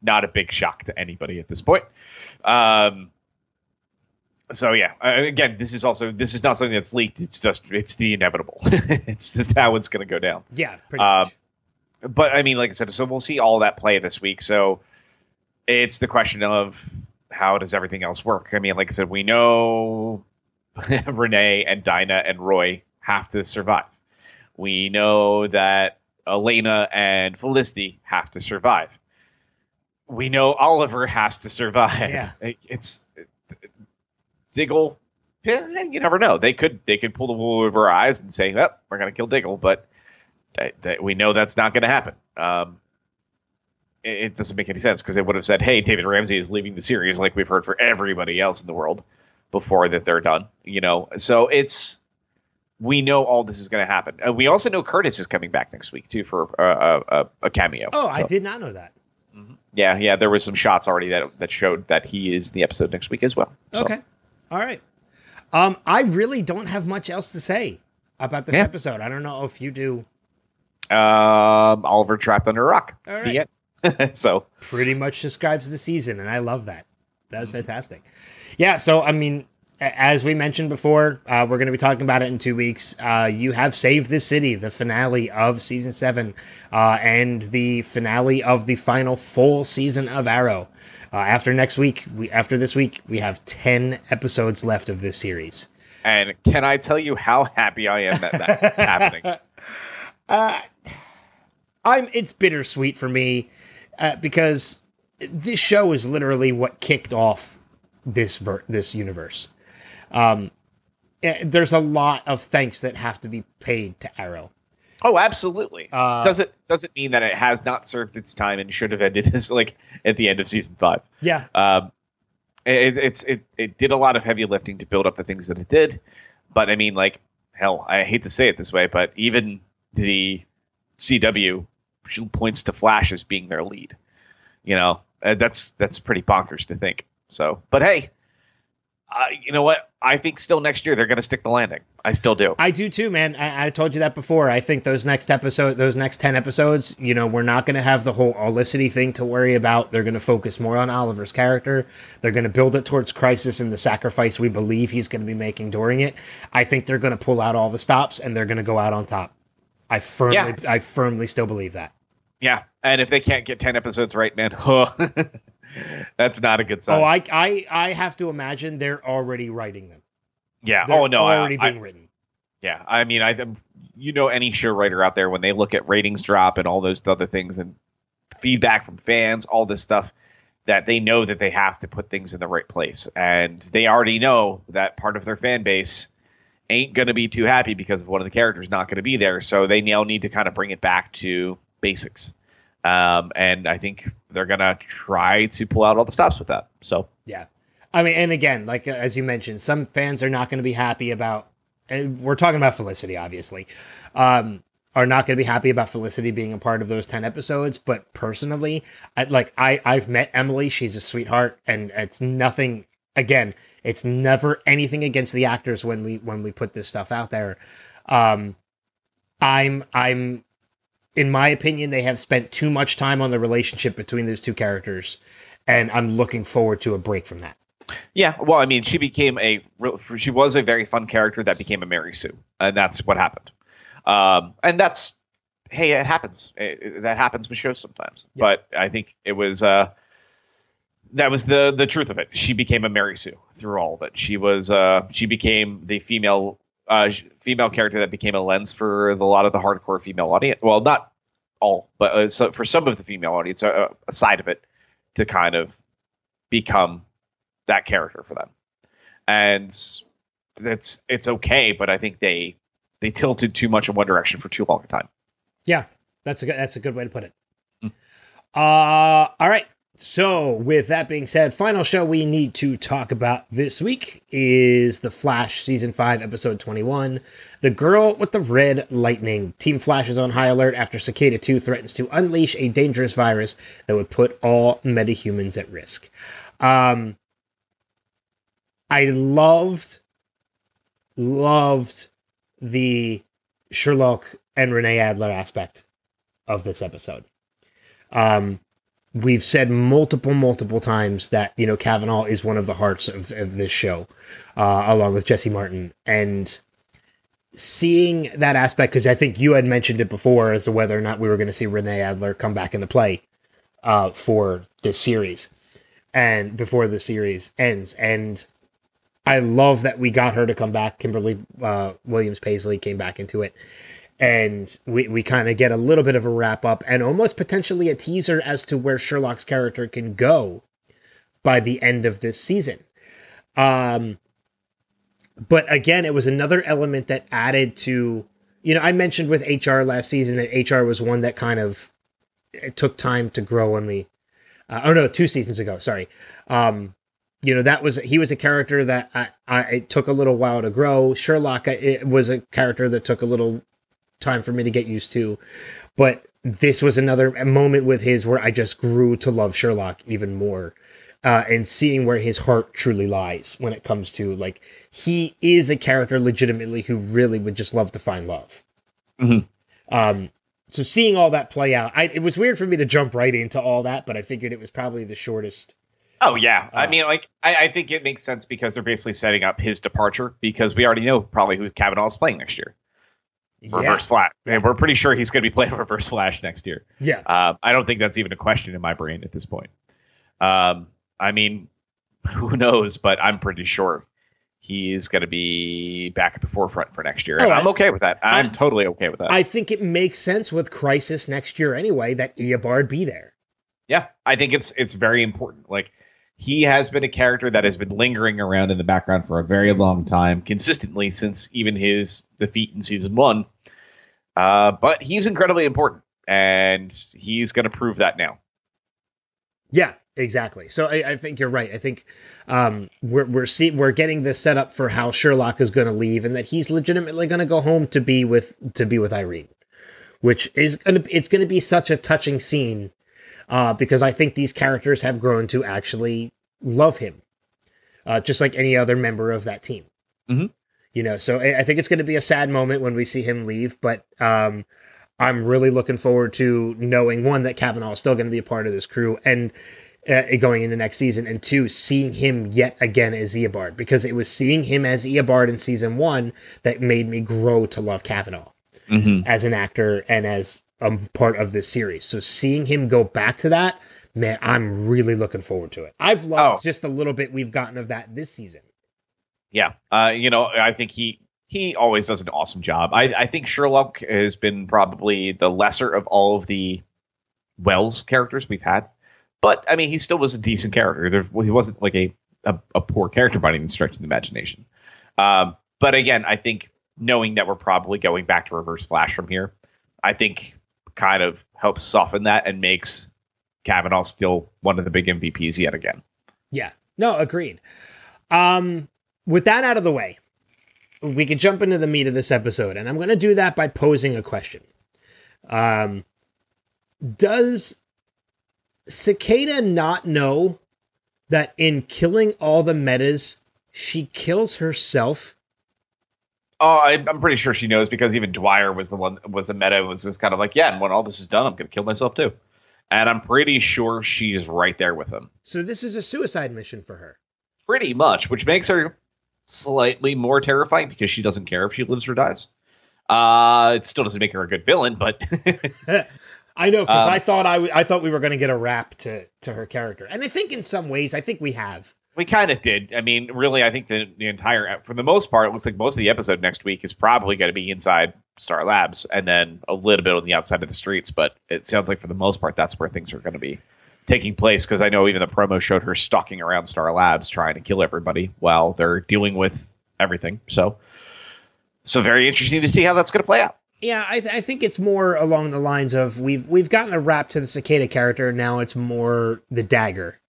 Not a big shock to anybody at this point. Um, so yeah, uh, again, this is also this is not something that's leaked. It's just it's the inevitable. it's just how it's going to go down. yeah, pretty much. But I mean, like I said, so we'll see all that play this week. So it's the question of how does everything else work? I mean, like I said, we know Renee and Dinah and Roy have to survive. We know that Elena and Felicity have to survive. We know Oliver has to survive. Yeah. It's Diggle. You never know. They could they could pull the wool over our eyes and say, "Oh, we're gonna kill Diggle," but that, that we know that's not going to happen. Um, it, it doesn't make any sense because they would have said, "Hey, David Ramsey is leaving the series," like we've heard for everybody else in the world before that they're done. You know, so it's we know all this is going to happen. Uh, we also know Curtis is coming back next week too for uh, a, a, a cameo. Oh, I did not know that. Yeah, yeah. There was some shots already that that showed that he is in the episode next week as well. So, Okay. All right. Um, I really don't have much else to say about this Yeah. episode. I don't know if you do. Um, Oliver trapped under a rock. All right. So Pretty much describes the season, and I love that. That was fantastic. Yeah. So I mean, as we mentioned before, uh, we're going to be talking about it in two weeks. Uh, you have saved this city, the finale of season seven, uh, and the finale of the final full season of Arrow. Uh, after next week, we after this week, we have ten episodes left of this series. And can I tell you how happy I am that that's happening? Uh, I'm. It's bittersweet for me uh, because this show is literally what kicked off this ver- this universe. Um, eh, there's a lot of thanks that have to be paid to Arrow. Oh, absolutely. Uh, does it does it mean that it has not served its time and should have ended this like at the end of season five? Yeah, Um, it, it's it it did a lot of heavy lifting to build up the things that it did, but I mean, like hell, I hate to say it this way, but even the CW points to Flash as being their lead. You know, uh, that's that's pretty bonkers to think. So, but hey, uh, you know what? I think still next year they're going to stick the landing. I still do. I do too, man. I, I told you that before. I think those next episode, those next ten episodes, you know, we're not going to have the whole Olicity thing to worry about. They're going to focus more on Oliver's character. They're going to build it towards Crisis and the sacrifice we believe he's going to be making during it. I think they're going to pull out all the stops and they're going to go out on top. I firmly, Yeah. I firmly still believe that. Yeah, and if they can't get ten episodes right, man, that's not a good sign. Oh, I, I, I have to imagine they're already writing them. yeah. They're Oh no, I- already I, being written. Yeah, I mean, I you know any show writer out there when they look at ratings drop and all those other things and feedback from fans, all this stuff, that they know that they have to put things in the right place, and they already know that part of their fan base ain't going to be too happy because of one of the characters not going to be there, so they now need to kind of bring it back to basics. Um, and I think they're gonna try to pull out all the stops with that. So Yeah. I mean, and again, like uh, as you mentioned, some fans are not going to be happy about. And we're talking about Felicity, obviously. Um, are not going to be happy about Felicity being a part of those ten episodes. But personally, I, like I, I've met Emily. She's a sweetheart, and it's nothing. Again, it's never anything against the actors when we when we put this stuff out there. Um, I'm I'm in my opinion, they have spent too much time on the relationship between those two characters, and I'm looking forward to a break from that. Yeah, well, I mean, she became a real- she was a very fun character that became a Mary Sue, and that's what happened. Um, and that's hey, it happens. It- it- that happens with shows sometimes. Yeah. But I think it was uh, that was the the truth of it. She became a Mary Sue through all of it. She was uh, she became the female uh, female character that became a lens for a lot of the hardcore female audience. Well, not all, but uh, so for some of the female audience, uh, a side of it to kind of become that character for them. And that's it's okay, but I think they they tilted too much in one direction for too long a time. Yeah, that's a good, that's a good way to put it. Hmm. Uh, all right. So, with that being said, final show we need to talk about this week is The Flash season 5 episode 21, The Girl with the Red Lightning. Team Flash is on high alert after Cicada 2 threatens to unleash a dangerous virus that would put all metahumans at risk. Um I loved loved the Sherloque and Renee Adler aspect of this episode. Um, we've said multiple, multiple times that you know Cavanagh is one of the hearts of, of this show, uh, along with Jesse Martin, and seeing that aspect because I think you had mentioned it before as to whether or not we were going to see Renee Adler come back into play uh, for this series and before the series ends, and I love that we got her to come back. Kimberly uh, Williams Paisley came back into it. And we, we kind of get a little bit of a wrap up and almost potentially a teaser as to where Sherloque's character can go by the end of this season. Um, but again, it was another element that added to, you know, I mentioned with HR last season that HR was one that kind of it took time to grow on me. Uh, oh no, two seasons ago, sorry. Um, you know that was he was a character that I, I it took a little while to grow. Sherloque it was a character that took a little time for me to get used to, but this was another moment with his where I just grew to love Sherloque even more, uh, and seeing where his heart truly lies when it comes to like he is a character legitimately who really would just love to find love. Mhm. Um, so seeing all that play out, I, it was weird for me to jump right into all that, but I figured it was probably the shortest. Oh yeah, I Uh, mean, like I, I think it makes sense because they're basically setting up his departure because we already know probably who Cavanagh is playing next year. Reverse Flash. And we're pretty sure he's going to be playing Reverse Flash next year. Yeah. Um, I don't think that's even a question in my brain at this point. Um, I mean, who knows? But I'm pretty sure he's going to be back at the forefront for next year. And Oh, I'm okay with that. I'm I- totally okay with that. I think it makes sense with Crisis next year anyway that Eobard be there. yeah, I think it's it's very important. Like he has been a character that has been lingering around in the background for a very long time, consistently since even his defeat in season one. Uh, but he's incredibly important, and he's going to prove that now. Yeah, exactly. So I, I think you're right. I think um, we're we're see, we're getting this set up for how Sherloque is going to leave, and that he's legitimately going to go home to be with to be with Irene, which is going to it's going to be such a touching scene uh, because I think these characters have grown to actually love him, uh, just like any other member of that team. Mhm. You know, so I, I think it's going to be a sad moment when we see him leave, but um, I'm really looking forward to knowing one that Cavanagh is still going to be a part of this crew and uh, going into next season, and two, seeing him yet again as Eobard because it was seeing him as Eobard in season one that made me grow to love Cavanagh Mm-hmm. as an actor and as a part of this series. So seeing him go back to that, man, I'm really looking forward to it. I've loved Oh. just a little bit we've gotten of that this season. Yeah, uh, you know, I think he he always does an awesome job. I, I think Sherloque has been probably the lesser of all of the Wells characters we've had, but I mean, he still was a decent character. There, well, he wasn't like a, a a poor character by any stretch of the imagination. Um, but again, I think knowing that we're probably going back to Reverse Flash from here, I think kind of helps soften that and makes Cavanagh still one of the big MVPs yet again. Yeah. No, agreed. Um, with that out of the way, we can jump into the meat of this episode, and I'm going to do that by posing a question. Um, does Cicada not know that in killing all the metas, she kills herself? Oh, I, I'm pretty sure she knows because even Dwyer was the one was the meta and was just kind of like, yeah, and when all this is done, I'm gonna kill myself too. And I'm pretty sure she's right there with him. So this is a suicide mission for her. Pretty much, which makes her slightly more terrifying because she doesn't care if she lives or dies. Uh, it still doesn't make her a good villain, but I know because Um, I thought I, w- I thought we were going to get a wrap to to her character, and I think in some ways I think we have. We kind of did. I mean, really, I think the, the entire, for the most part, it looks like most of the episode next week is probably going to be inside Star Labs and then a little bit on the outside of the streets. But it sounds like for the most part, that's where things are going to be taking place because I know even the promo showed her stalking around Star Labs trying to kill everybody while they're dealing with everything. So, so very interesting to see how that's going to play out. Yeah, I, th- I think it's more along the lines of we've we've gotten a wrap to the cicada character. Now it's more the dagger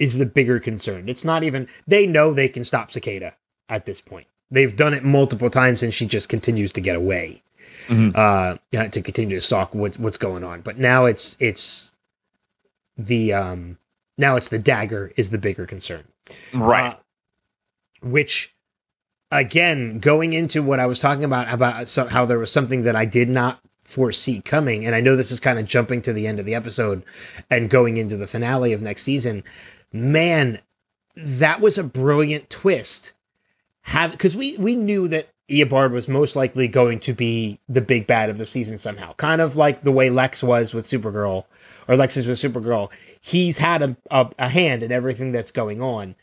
is the bigger concern. It's not even they know they can stop cicada at this point. They've done it multiple times, and she just continues to get away. Mhm. Uh, to continue to stalk what's what's going on. But now it's it's the um now it's the dagger is the bigger concern. Right. Uh, which, again, going into what I was talking about about how there was something that I did not foresee coming, and I know this is kind of jumping to the end of the episode and going into the finale of next season. Man, that was a brilliant twist. Have because we we knew that Eobard was most likely going to be the big bad of the season somehow, kind of like the way Lex was with Supergirl, or Lex is with Supergirl. He's had a, a, a hand in everything that's going on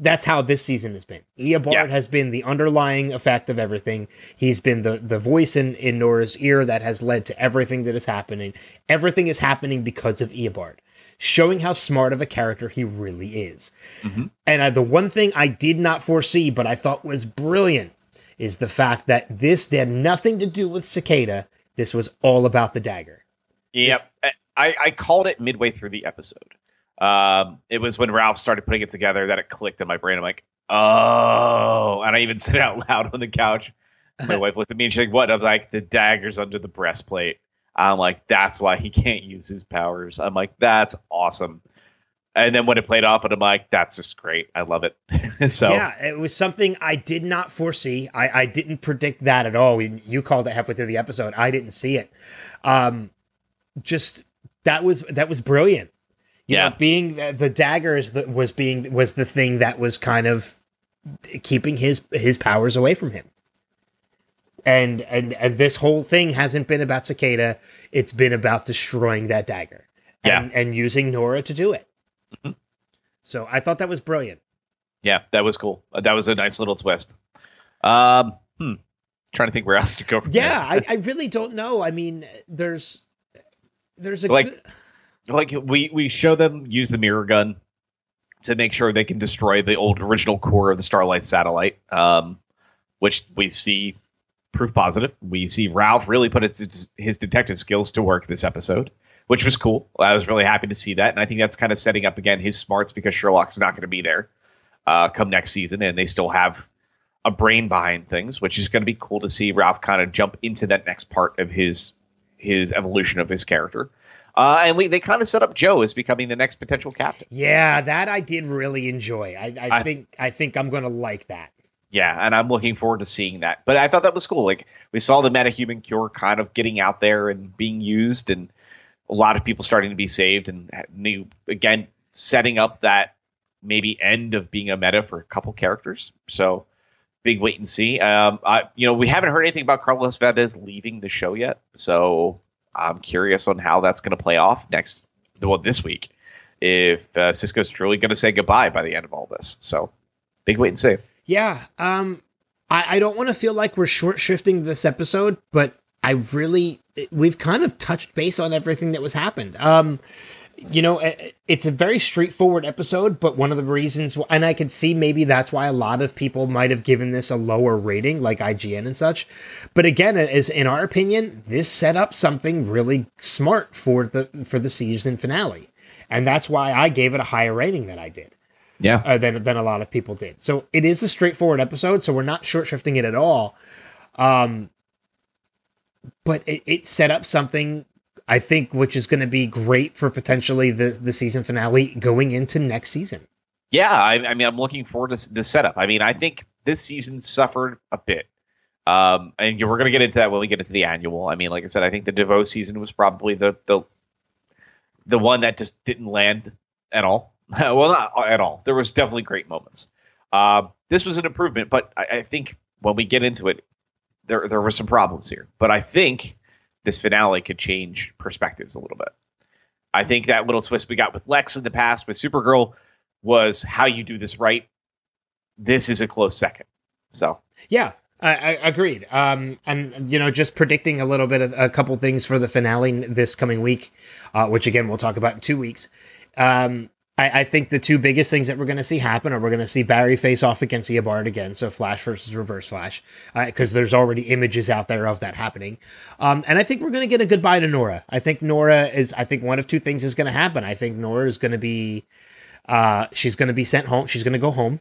that's how this season has been. Eobard Yeah. has been the underlying effect of everything. He's been the the voice in in Nora's ear that has led to everything that is happening. Everything is happening because of Eobard, showing how smart of a character he really is. Mhm. And I, the one thing I did not foresee, but I thought was brilliant, is the fact that this had nothing to do with Cicada. This was all about the dagger. Yep. I, I called it midway through the episode. Um, it was when Ralph started putting it together that it clicked in my brain. I'm like, oh, and I even said it out loud on the couch. My wife looked at me and she's like, what? I was like, the dagger's under the breastplate. I'm like, that's why he can't use his powers. I'm like, that's awesome. And then when it played off, and I'm like, that's just great. I love it. so Yeah, it was something I did not foresee. I, I didn't predict that at all. You you called it halfway through the episode. I didn't see it. Um, just that was that was brilliant. You Yeah. know, being the, the dagger is the, was being was the thing that was kind of keeping his his powers away from him. And and and this whole thing hasn't been about Cicada. It's been about destroying that dagger. Yeah. And, and using Nora to do it. Mhm. So I thought that was brilliant. Yeah, that was cool. Uh, that was a nice little twist. Um, hmm. Trying to think where else to go. From yeah, I, I, really don't know. I mean, there's there's a like good... like we we show them use the mirror gun to make sure they can destroy the old original core of the Starlight satellite, um, which we see proof positive. We see Ralph really put his, his detective skills to work this episode, which was cool. I was really happy to see that, and I think that's kind of setting up again his smarts because Sherloque's not going to be there uh, come next season, and they still have a brain behind things, which is going to be cool to see Ralph kind of jump into that next part of his his evolution of his character. Uh, and we they kind of set up Joe as becoming the next potential captain. Yeah, that I did really enjoy. I, I, I think I think I'm going to like that. Yeah, and I'm looking forward to seeing that. But I thought that was cool. Like we saw the metahuman cure kind of getting out there and being used, and a lot of people starting to be saved, and new again setting up that maybe end of being a meta for a couple characters. So big wait and see. Um, I, you know, we haven't heard anything about Carlos Valdes leaving the show yet, so I'm curious on how that's going to play off next. Well, this week, if uh, Cisco's truly going to say goodbye by the end of all this. So big wait and see. Yeah. Um, I, I don't want to feel like we're short shifting this episode, but I really we've kind of touched base on everything that was happened. Um, you know, it's a very straightforward episode, but one of the reasons, and I can see maybe that's why a lot of people might have given this a lower rating, like IGN and such. But again, is in our opinion, this set up something really smart for the for the season finale, and that's why I gave it a higher rating than I did. Yeah, uh, than than a lot of people did. So it is a straightforward episode, so we're not short shifting it at all. Um, but it, it set up something I think, which is going to be great for potentially the the season finale going into next season. Yeah, I, I mean, I'm looking forward to the setup. I mean, I think this season suffered a bit, um, and we're going to get into that when we get into the annual. I mean, like I said, I think the DeVoe season was probably the the the one that just didn't land at all. well, not at all. There was definitely great moments. Uh, this was an improvement, but I, I think when we get into it, there there were some problems here. But I think this finale could change perspectives a little bit. I think that little twist we got with Lex in the past with Supergirl was how you do this right. This is a close second. So yeah, I, I agreed. Um, and you know, just predicting a little bit of a couple things for the finale this coming week, uh, which again we'll talk about in two weeks. Um, I, I, think the two biggest things that we're going to see happen are we're going to see Barry face off against Eobard again, so Flash versus Reverse Flash, because uh, there's already images out there of that happening. Um, and I think we're going to get a goodbye to Nora. I think Nora is. I think one of two things is going to happen. I think Nora is going to be, uh, she's going to be sent home. She's going to go home,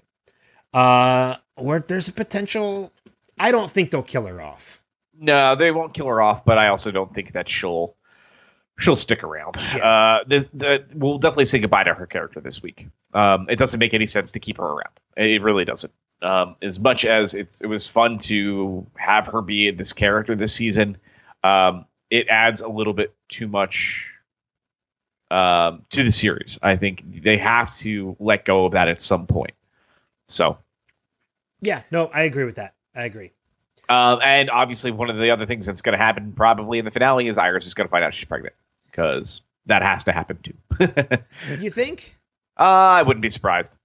uh, or there's a potential. I don't think they'll kill her off. No, they won't kill her off, but I also don't think that she'll she'll stick around. Yeah. Uh, this, the, we'll definitely say goodbye to her character this week. Um, it doesn't make any sense to keep her around. It really doesn't. Um, as much as it's, it was fun to have her be this character this season, um, it adds a little bit too much um, to the series. I think they have to let go of that at some point. So, yeah, no, I agree with that. I agree. Um, and obviously, one of the other things that's going to happen probably in the finale is Iris is going to find out she's pregnant because that has to happen too. you think? Uh, I wouldn't be surprised.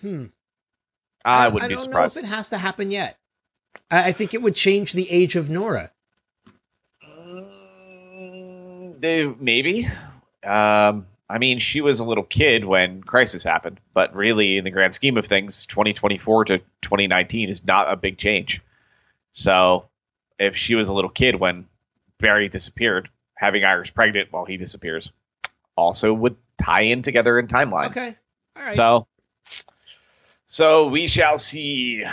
Hmm. I, I wouldn't I be surprised. if it has to happen yet. I, I, think it would change the age of Nora. Mm, they, maybe. Um, I mean, she was a little kid when Crisis happened, but really, in the grand scheme of things, 2024 to 2019 is not a big change. So, if she was a little kid when Barry disappeared, having Iris pregnant while he disappears also would tie in together in timeline. Okay. All right. So, so we shall see.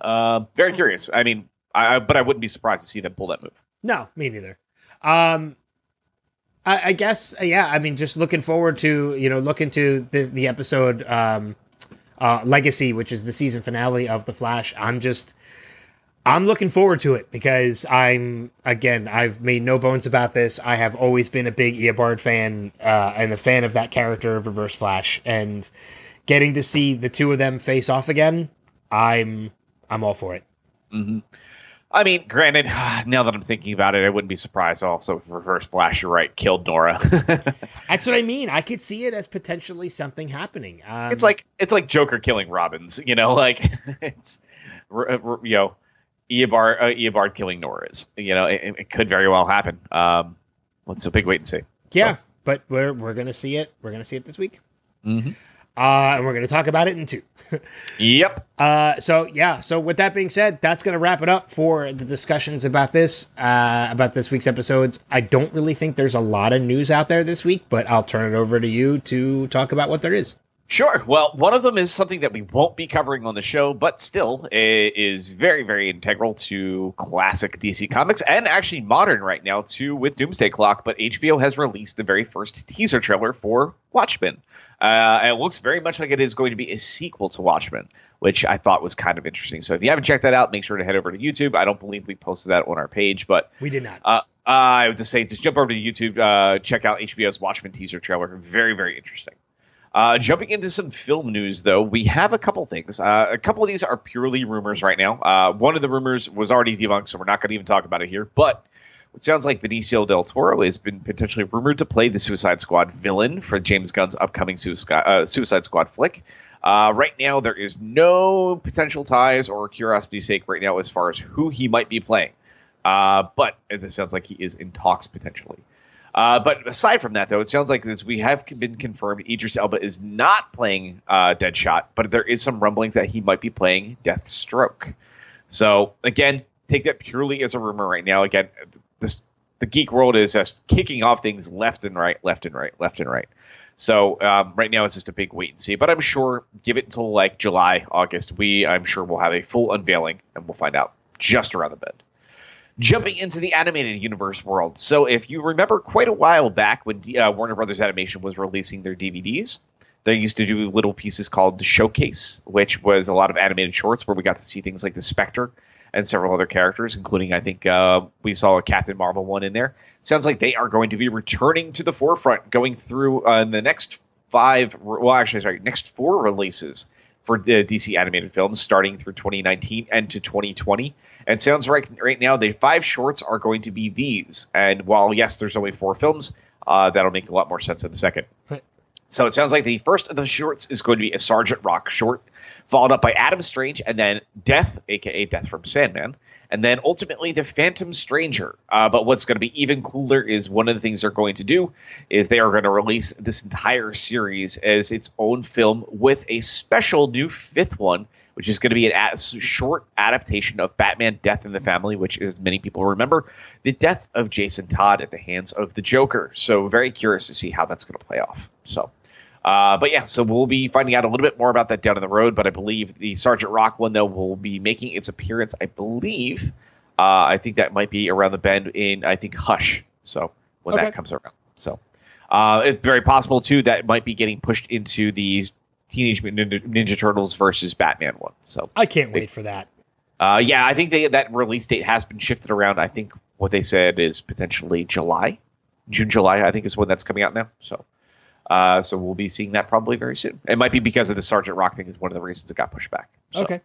Uh, very curious. I mean, I, but I wouldn't be surprised to see them pull that move. No, me neither. Um, I, I guess, yeah. I mean, just looking forward to you know looking to the the episode um, uh, Legacy, which is the season finale of the Flash. I'm just I'm looking forward to it because I'm again I've made no bones about this. I have always been a big Eobard fan uh, and a fan of that character of Reverse Flash, and getting to see the two of them face off again, I'm I'm all for it. Mm-hmm. I mean, granted, now that I'm thinking about it, I wouldn't be surprised. Also, if Reverse Flash, you're right, killed Nora. That's what I mean. I could see it as potentially something happening. Um, it's like it's like Joker killing Robins. You know, like it's you know, Eobard uh, Eobard killing Nora's. You know, it, it, could very well happen. Um, let's a big wait and see. Yeah, so. but we're we're gonna see it. We're gonna see it this week. Mm-hmm. Uh, and we're going to talk about it in two. yep. Uh, so yeah. So with that being said, that's going to wrap it up for the discussions about this, uh, about this week's episodes. I don't really think there's a lot of news out there this week, but I'll turn it over to you to talk about what there is. Sure. Well, one of them is something that we won't be covering on the show, but still is very, very integral to classic DC Comics and actually modern right now too with Doomsday Clock. But HBO has released the very first teaser trailer for Watchmen. Uh, it looks very much like it is going to be a sequel to Watchmen, which I thought was kind of interesting. So if you haven't checked that out, make sure to head over to YouTube. I don't believe we posted that on our page, but we did not. Uh, I would just say just jump over to YouTube, uh, check out HBO's Watchmen teaser trailer. Very, very interesting. Uh, jumping into some film news, though, we have a couple things. Uh, a couple of these are purely rumors right now. Uh, one of the rumors was already debunked, so we're not going to even talk about it here. But it sounds like Benicio del Toro has been potentially rumored to play the Suicide Squad villain for James Gunn's upcoming Suicide, uh, Suicide Squad flick. Uh, right now, there is no potential ties or curiosity's sake right now as far as who he might be playing. Uh, but it sounds like he is in talks potentially. Uh, but aside from that, though, it sounds like this we have been confirmed Idris Elba is not playing uh, Deadshot, but there is some rumblings that he might be playing Deathstroke. So again, take that purely as a rumor right now. Again, this, the geek world is just kicking off things left and right, left and right, left and right. So um, right now it's just a big wait and see. But I'm sure, give it until like July, August, we I'm sure we'll have a full unveiling and we'll find out just around the bend jumping into the animated universe world. So, if you remember quite a while back when uh, Warner Brothers Animation was releasing their DVDs, they used to do little pieces called the Showcase, which was a lot of animated shorts where we got to see things like the Spectre and several other characters, including I think uh, we saw a Captain Marvel one in there. Sounds like they are going to be returning to the forefront, going through uh, the next five, well, actually, sorry, next four releases for the DC animated films, starting through 2019 and to 2020. And sounds right right now the five shorts are going to be these. And while yes, there's only four films, uh, that'll make a lot more sense in a second. So it sounds like the first of the shorts is going to be a Sergeant Rock short, followed up by Adam Strange, and then Death, aka Death from Sandman, and then ultimately the Phantom Stranger. Uh, but what's going to be even cooler is one of the things they're going to do is they are going to release this entire series as its own film with a special new fifth one which is going to be a short adaptation of Batman Death in the Family, which, as many people remember, the death of Jason Todd at the hands of the Joker. So, very curious to see how that's going to play off. So, uh, but yeah, so we'll be finding out a little bit more about that down the road. But I believe the Sergeant Rock one, though, will be making its appearance, I believe. Uh, I think that might be around the bend in, I think, Hush. So, when okay. that comes around. So, uh, it's very possible, too, that might be getting pushed into these Teenage Ninja, Ninja, Turtles versus Batman one. So I can't wait for that. Uh, yeah, I think they, that release date has been shifted around. I think what they said is potentially July, June, July. I think is when that's coming out now. So, uh, so we'll be seeing that probably very soon. It might be because of the Sergeant Rock thing is one of the reasons it got pushed back. So. Okay.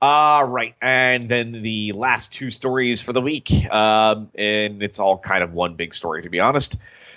Uh, right. And then the last two stories for the week. Um, and it's all kind of one big story, to be honest.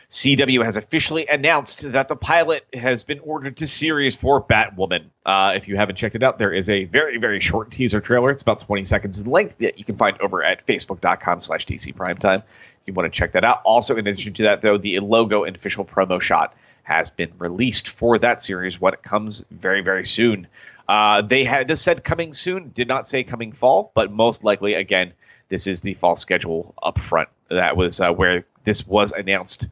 CW has officially announced that the pilot has been ordered to series for Batwoman. Uh, if you haven't checked it out, there is a very, very short teaser trailer. It's about 20 seconds in length that you can find over at facebook.com slash DC Primetime. You want to check that out. Also, in addition to that, though, the logo and official promo shot has been released for that series when it comes very, very soon. Uh, they had just said coming soon, did not say coming fall, but most likely, again, this is the fall schedule up front. That was uh, where this was announced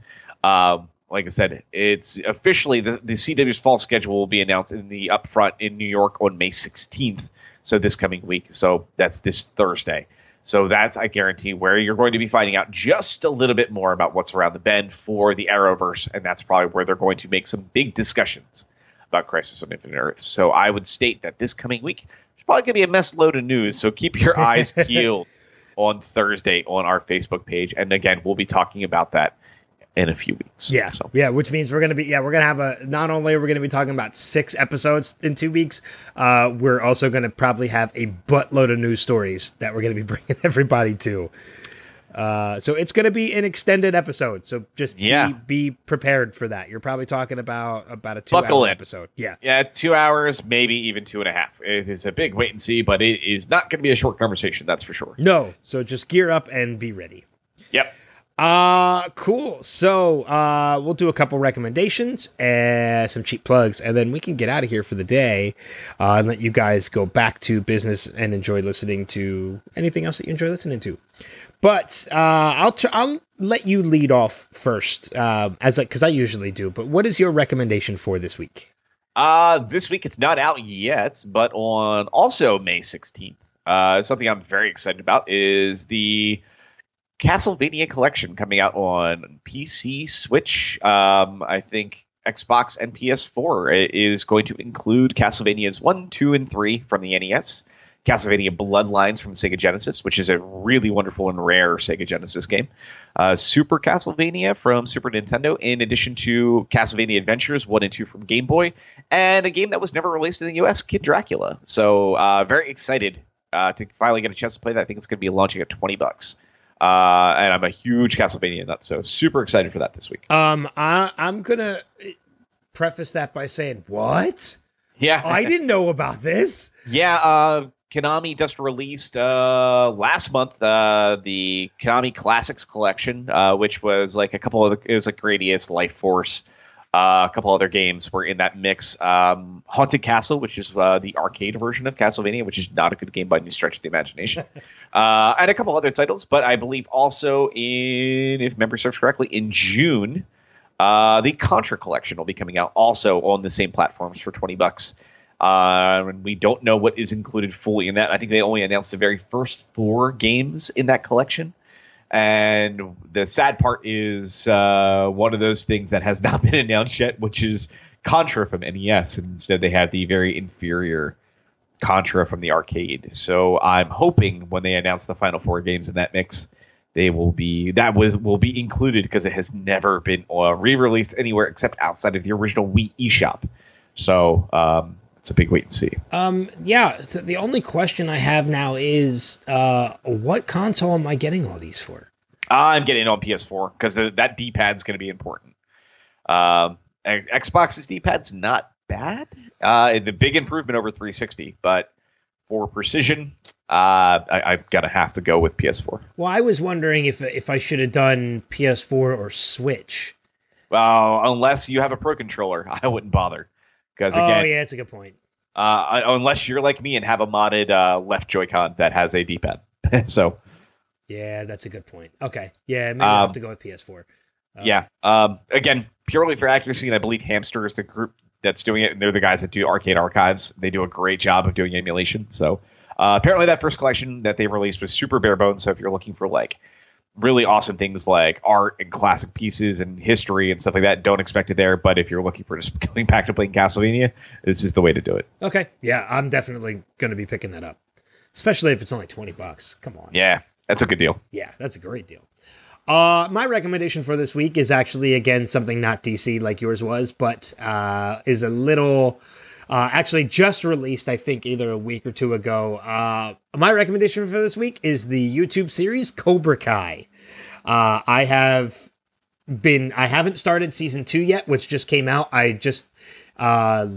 um, like I said, it's officially the, the CW's fall schedule will be announced in the upfront in New York on May 16th. So this coming week. So that's this Thursday. So that's, I guarantee, where you're going to be finding out just a little bit more about what's around the bend for the Arrowverse. And that's probably where they're going to make some big discussions about Crisis on Infinite Earth. So I would state that this coming week, there's probably going to be a mess load of news. So keep your eyes peeled on Thursday on our Facebook page. And again, we'll be talking about that in a few weeks. Yeah, So yeah, which means we're gonna be yeah we're gonna have a not only are we gonna be talking about six episodes in two weeks, uh, we're also gonna probably have a buttload of news stories that we're gonna be bringing everybody to. Uh, so it's gonna be an extended episode. So just Yeah. be, be prepared for that. You're probably talking about about a two Buckle hour in. episode. Yeah. yeah, two hours, maybe even two and a half. It is a big wait and see, but it is not going to be a short conversation. That's for sure. No. So just gear up and be ready. Yep. Uh cool. So uh we'll do a couple recommendations and some cheap plugs, and then we can get out of here for the day uh, and let you guys go back to business and enjoy listening to anything else that you enjoy listening to. But uh, I'll tr- I'll let you lead off first, uh, as because I usually do. But what is your recommendation for this week? Uh, this week it's not out yet, but on also May 16th, uh, something I'm very excited about is the Castlevania collection coming out on PC, Switch. Um, I think Xbox and PS4 i- is going to include Castlevanias 1, 2, and 3 from the NES. Castlevania Bloodlines from Sega Genesis, which is a really wonderful and rare Sega Genesis game. Uh, Super Castlevania from Super Nintendo, in addition to Castlevania Adventures 1 and 2 from Game Boy, and a game that was never released in the US, Kid Dracula. So, uh, very excited uh, to finally get a chance to play that. I think it's going to be launching at 20 bucks. Uh, and I'm a huge Castlevania nut, so super excited for that this week. Um, I, I'm gonna preface that by saying what Yeah, I didn't know about this. Yeah, uh, Konami just released uh, last month uh, the Konami Classics Collection, uh, which was like a couple of it was like Gradius, Life Force, uh, a couple other games were in that mix. Um, Haunted Castle, which is uh, the arcade version of Castlevania, which is not a good game by any stretch of the imagination, uh, and a couple other titles. But I believe also in, if memory serves correctly, in June. Uh, the Contra collection will be coming out also on the same platforms for 20 bucks. Uh, and we don't know what is included fully in that. I think they only announced the very first four games in that collection. And the sad part is uh, one of those things that has not been announced yet, which is Contra from NES. And instead, they have the very inferior Contra from the arcade. So I'm hoping when they announce the final four games in that mix, they will be that was will be included because it has never been uh, re-released anywhere except outside of the original Wii eShop. So um, it's a big wait and see. Um, yeah, the only question I have now is, uh, what console am I getting all these for? I'm getting it on PS4 because that D-pad's going to be important. Um, Xbox's D-pad's not bad. Uh, the big improvement over 360, but for precision, uh, I, I've got to have to go with PS4. Well, I was wondering if if I should have done PS4 or Switch. Well, unless you have a Pro controller, I wouldn't bother. Because oh yeah, that's a good point. uh, unless you're like me and have a modded uh, left Joy-Con that has a D-pad, so Yeah, that's a good point. Okay, yeah, maybe I'll Um, have to go with PS4. Uh, yeah. Um, again, purely for accuracy, and I believe Hamster is the group that's doing it. And they're the guys that do Arcade Archives. They do a great job of doing emulation. So uh, apparently, that first collection that they released was super bare bones. So if you're looking for like really awesome things like art and classic pieces and history and stuff like that, don't expect it there. But if you're looking for just going back to playing Castlevania, this is the way to do it. Okay. Yeah, I'm definitely going to be picking that up, especially if it's only twenty bucks. Come on. Yeah, that's a good deal. Yeah, that's a great deal. Uh, my recommendation for this week is actually again something not DC like yours was, but uh, is a little uh, actually just released. I think either a week or two ago. Uh, my recommendation for this week is the YouTube series Cobra Kai. Uh, I have been I haven't started season two yet, which just came out. I just uh,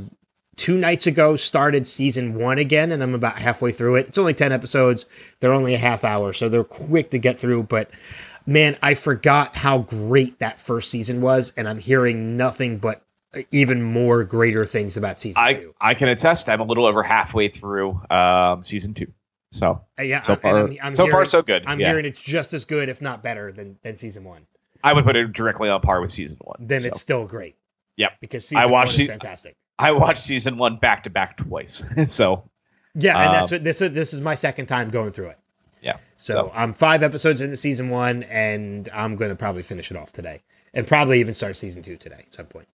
two nights ago started season one again, and I'm about halfway through it. It's only ten episodes. They're only a half hour, so they're quick to get through. But man, I forgot how great that first season was, and I'm hearing nothing but even more greater things about season I, two. I can attest. I'm a little over halfway through um, season two. So Uh, yeah, so far, I'm- I'm so far so good. I'm yeah. hearing it's just as good, if not better, than than season one. I would put it directly on par with season one. Then so. it's still great. Yep. because season I one watched is se- fantastic. I watched season one back to back twice. so Yeah, and Um, that's this is. This is my second time going through it. Yeah. So, So- I'm five episodes into season one, and I'm going to probably finish it off today, and probably even start season two today at some point.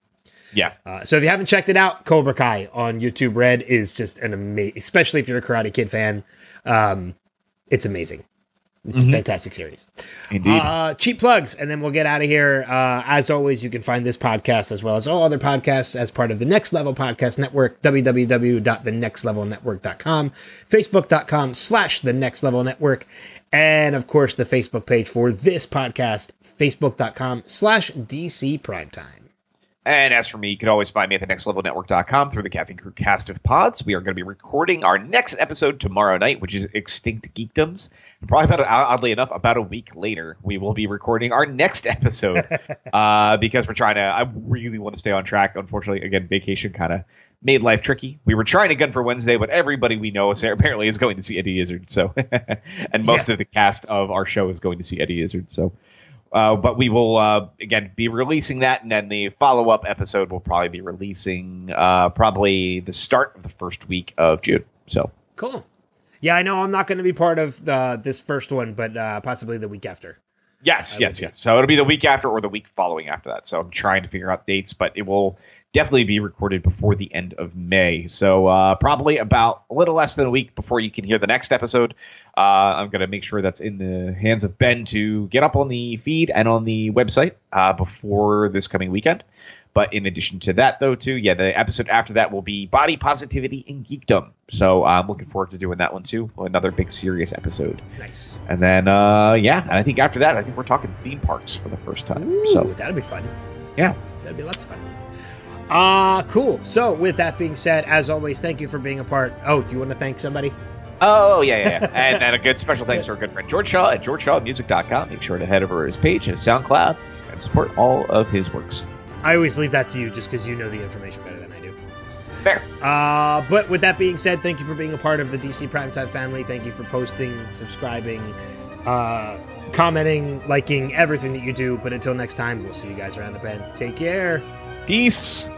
Yeah, Uh, so if you haven't checked it out, Cobra Kai on YouTube Red is just an amazing, especially if you're a Karate Kid fan. Um, it's amazing. It's a fantastic series. Indeed. Uh, cheap plugs, and then we'll get out of here. Uh, as always, you can find this podcast as well as all other podcasts as part of the Next Level Podcast Network, www.thenextlevelnetwork.com, facebook.com slash the Next Level Network, and of course the Facebook page for this podcast, facebook.com slash DC Primetime. And as for me, you can always find me at the nextlevelnetwork.com through the Caffeine Crew cast of pods. We are going to be recording our next episode tomorrow night, which is Extinct Geekdoms. And probably about, oddly enough, about a week later, we will be recording our next episode uh, because we're trying to, I really want to stay on track. Unfortunately, again, vacation kind of made life tricky. We were trying to gun for Wednesday, but everybody we know apparently is going to see Eddie Izzard. So, and most Yeah. of the cast of our show is going to see Eddie Izzard. So, uh, but we will uh, again be releasing that, and then the follow-up episode will probably be releasing uh, probably the start of the first week of June. So Cool. Yeah, I know I'm not going to be part of the, this first one, but uh, possibly the week after. yes, yes, yes. So it'll be the week after or the week following after that. So I'm trying to figure out dates, but it will definitely be recorded before the end of May. So uh, probably about a little less than a week before you can hear the next episode. Uh, I'm going to make sure that's in the hands of Ben to get up on the feed and on the website uh, before this coming weekend. But in addition to that, though, too, yeah, the episode after that will be body positivity and geekdom. So I'm looking forward to doing that one too. Another big serious episode. Nice. And then, uh, yeah, and I think after that, I think we're talking theme parks for the first time. Ooh, So that'll be fun. yeah, That'd be lots of fun. Uh, cool. So, with that being said, as always, thank you for being a part. Oh, do you want to thank somebody? Oh, yeah, yeah, yeah. and then a good special thanks to our good friend George Shaw at georgeshawmusic.com. Make sure to head over to his page and his SoundCloud and support all of his works. I always leave that to you just because you know the information better than I do. Fair. Uh, but with that being said, thank you for being a part of the DC Primetime family. Thank you for posting, subscribing, uh, commenting, liking everything that you do. But until next time, we'll see you guys around the bend. Take care. Peace.